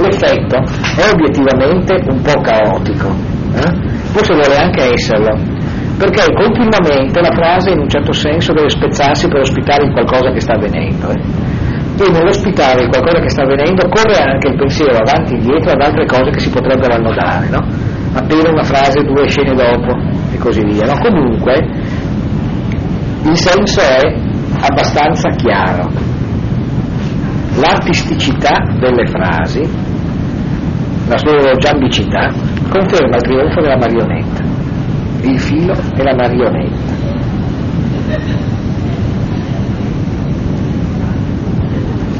[SPEAKER 1] l'effetto è obiettivamente un po' caotico, eh? forse vuole anche esserlo, perché continuamente la frase in un certo senso deve spezzarsi per ospitare qualcosa che sta avvenendo. Eh? E nell'ospitare qualcosa che sta avvenendo corre anche il pensiero avanti e indietro ad altre cose che si potrebbero annodare, no? appena una frase due scene dopo e così via. No? Comunque il senso è abbastanza chiaro. L'artisticità delle frasi la sua giambicità, conferma il trionfo della marionetta, il filo e la marionetta.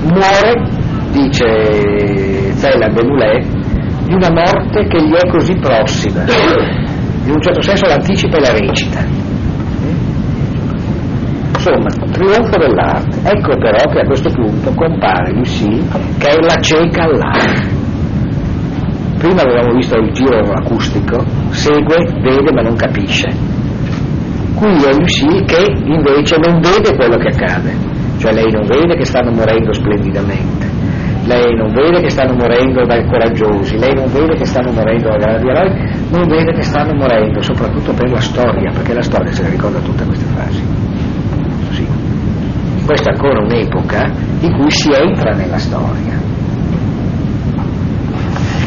[SPEAKER 1] Muore, dice Zéland de Moulet, di una morte che gli è così prossima, in un certo senso l'anticipa e la recita. Insomma, trionfo dell'arte. Ecco però che a questo punto compare Lucille che è la cieca all'arte prima avevamo visto il giro acustico, segue, vede ma non capisce. Qui è Lucille che invece non vede quello che accade, cioè lei non vede che stanno morendo splendidamente, lei non vede che stanno morendo dai coraggiosi, lei non vede che stanno morendo dai grandi eroi, non vede che stanno morendo soprattutto per la storia, perché la storia se ne ricorda tutte queste frasi. Sì. Questa è ancora un'epoca in cui si entra nella storia.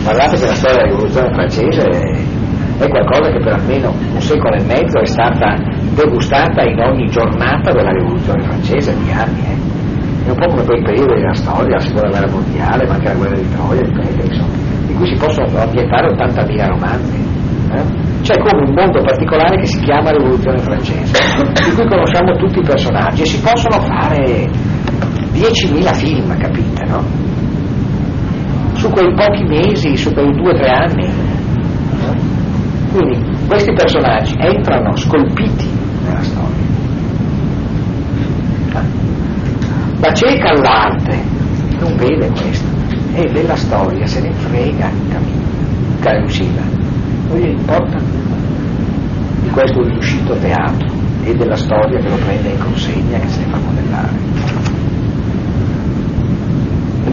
[SPEAKER 1] Guardate che la storia della rivoluzione francese è qualcosa che per almeno un secolo e mezzo è stata degustata in ogni giornata della rivoluzione francese di anni. Eh è un po' come quei periodi della storia, la seconda guerra mondiale, ma anche la guerra di Troia, ripeto, insomma, di cui si possono ambientare 80.000 romanzi. Eh? C'è come un mondo particolare che si chiama Rivoluzione francese, di cui conosciamo tutti i personaggi e si possono fare 10.000 film, capite, no? Su quei pochi mesi, su quei due o tre anni. Quindi questi personaggi entrano scolpiti nella storia. La cieca all'arte non vede questo e della storia se ne frega Carucina. Non gli importa di questo riuscito teatro e della storia che lo prende in consegna che se ne fa modellare.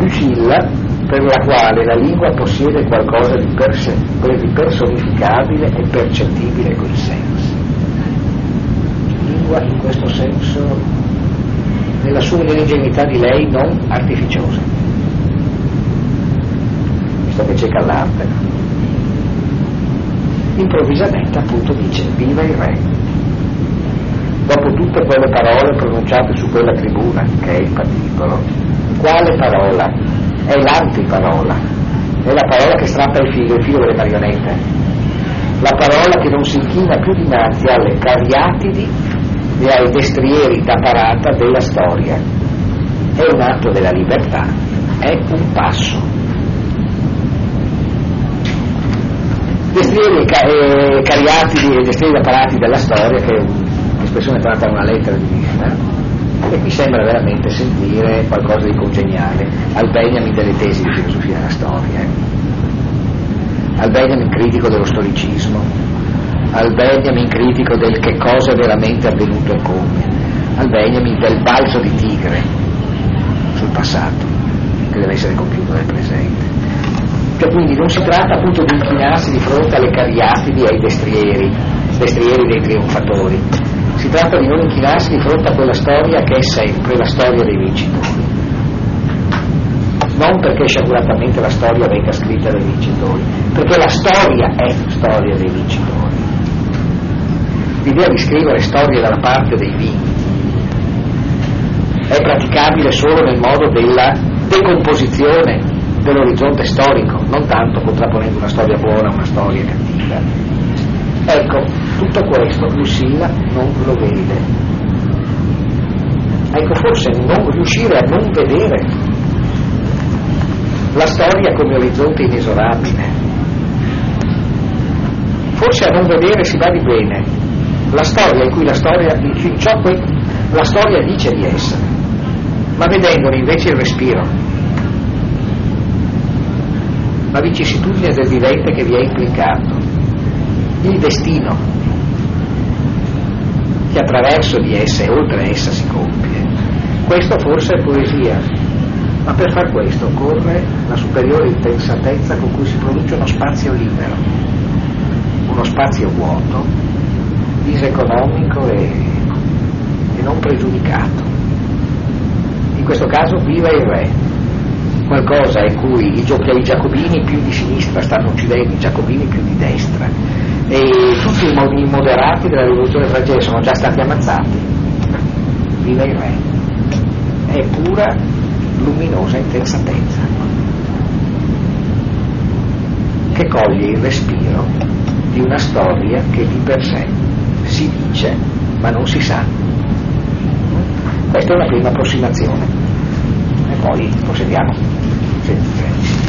[SPEAKER 1] Lucilla, per la quale la lingua possiede qualcosa di, perse, di personificabile e percettibile coi sensi. Lingua in questo senso nella sua ingenuità di lei non artificiosa. Visto che c'è l'arte. Improvvisamente appunto dice viva il re. Dopo tutte quelle parole pronunciate su quella tribuna, che è il patibolo, quale parola? È l'antiparola, è la parola che strappa il filo, il filo delle marionette, la parola che non si inchina più dinanzi alle cariatidi e ai destrieri da parata della storia. È un atto della libertà, è un passo. Destrieri e cariatidi e destrieri da parati della storia, che è un'espressione tratta da una lettera di Mishner, e qui sembra veramente sentire qualcosa di congeniale al Benjamin delle tesi di filosofia della storia, eh? al Benjamin critico dello storicismo, al Benjamin critico del che cosa è veramente avvenuto e come, al Benjamin del balzo di tigre sul passato, che deve essere compiuto nel presente. Che quindi non si tratta appunto di inchinarsi di fronte alle cariatidi e ai destrieri, destrieri dei trionfatori, si tratta di non inchinarsi di fronte a quella storia che è sempre la storia dei vincitori. Non perché sciaguratamente la storia venga scritta dai vincitori, perché la storia è storia dei vincitori l'idea di scrivere storie dalla parte dei vinti è praticabile solo nel modo della decomposizione dell'orizzonte storico, non tanto contrapponendo una storia buona a una storia cattiva. Ecco, tutto questo Lucilla non lo vede. Ecco, forse non riuscire a non vedere la storia come orizzonte inesorabile. Forse a non vedere si va di bene la storia in cui la storia, in ciò che la storia dice di essere, ma vedendone invece il respiro, la vicissitudine del vivente che vi è implicato, il destino che attraverso di essa e oltre essa si compie. Questo forse è poesia, ma per far questo occorre la superiore intensatezza con cui si produce uno spazio libero, uno spazio vuoto diseconomico e, e non pregiudicato. In questo caso viva il re, qualcosa in cui i giacobini più di sinistra stanno uccidendo i giacobini più di destra e tutti i moderati della rivoluzione francese sono già stati ammazzati. Viva il re. È pura, luminosa intensatezza che coglie il respiro di una storia che di per sé si dice ma non si sa. Questa è una prima approssimazione e poi procediamo. Sì,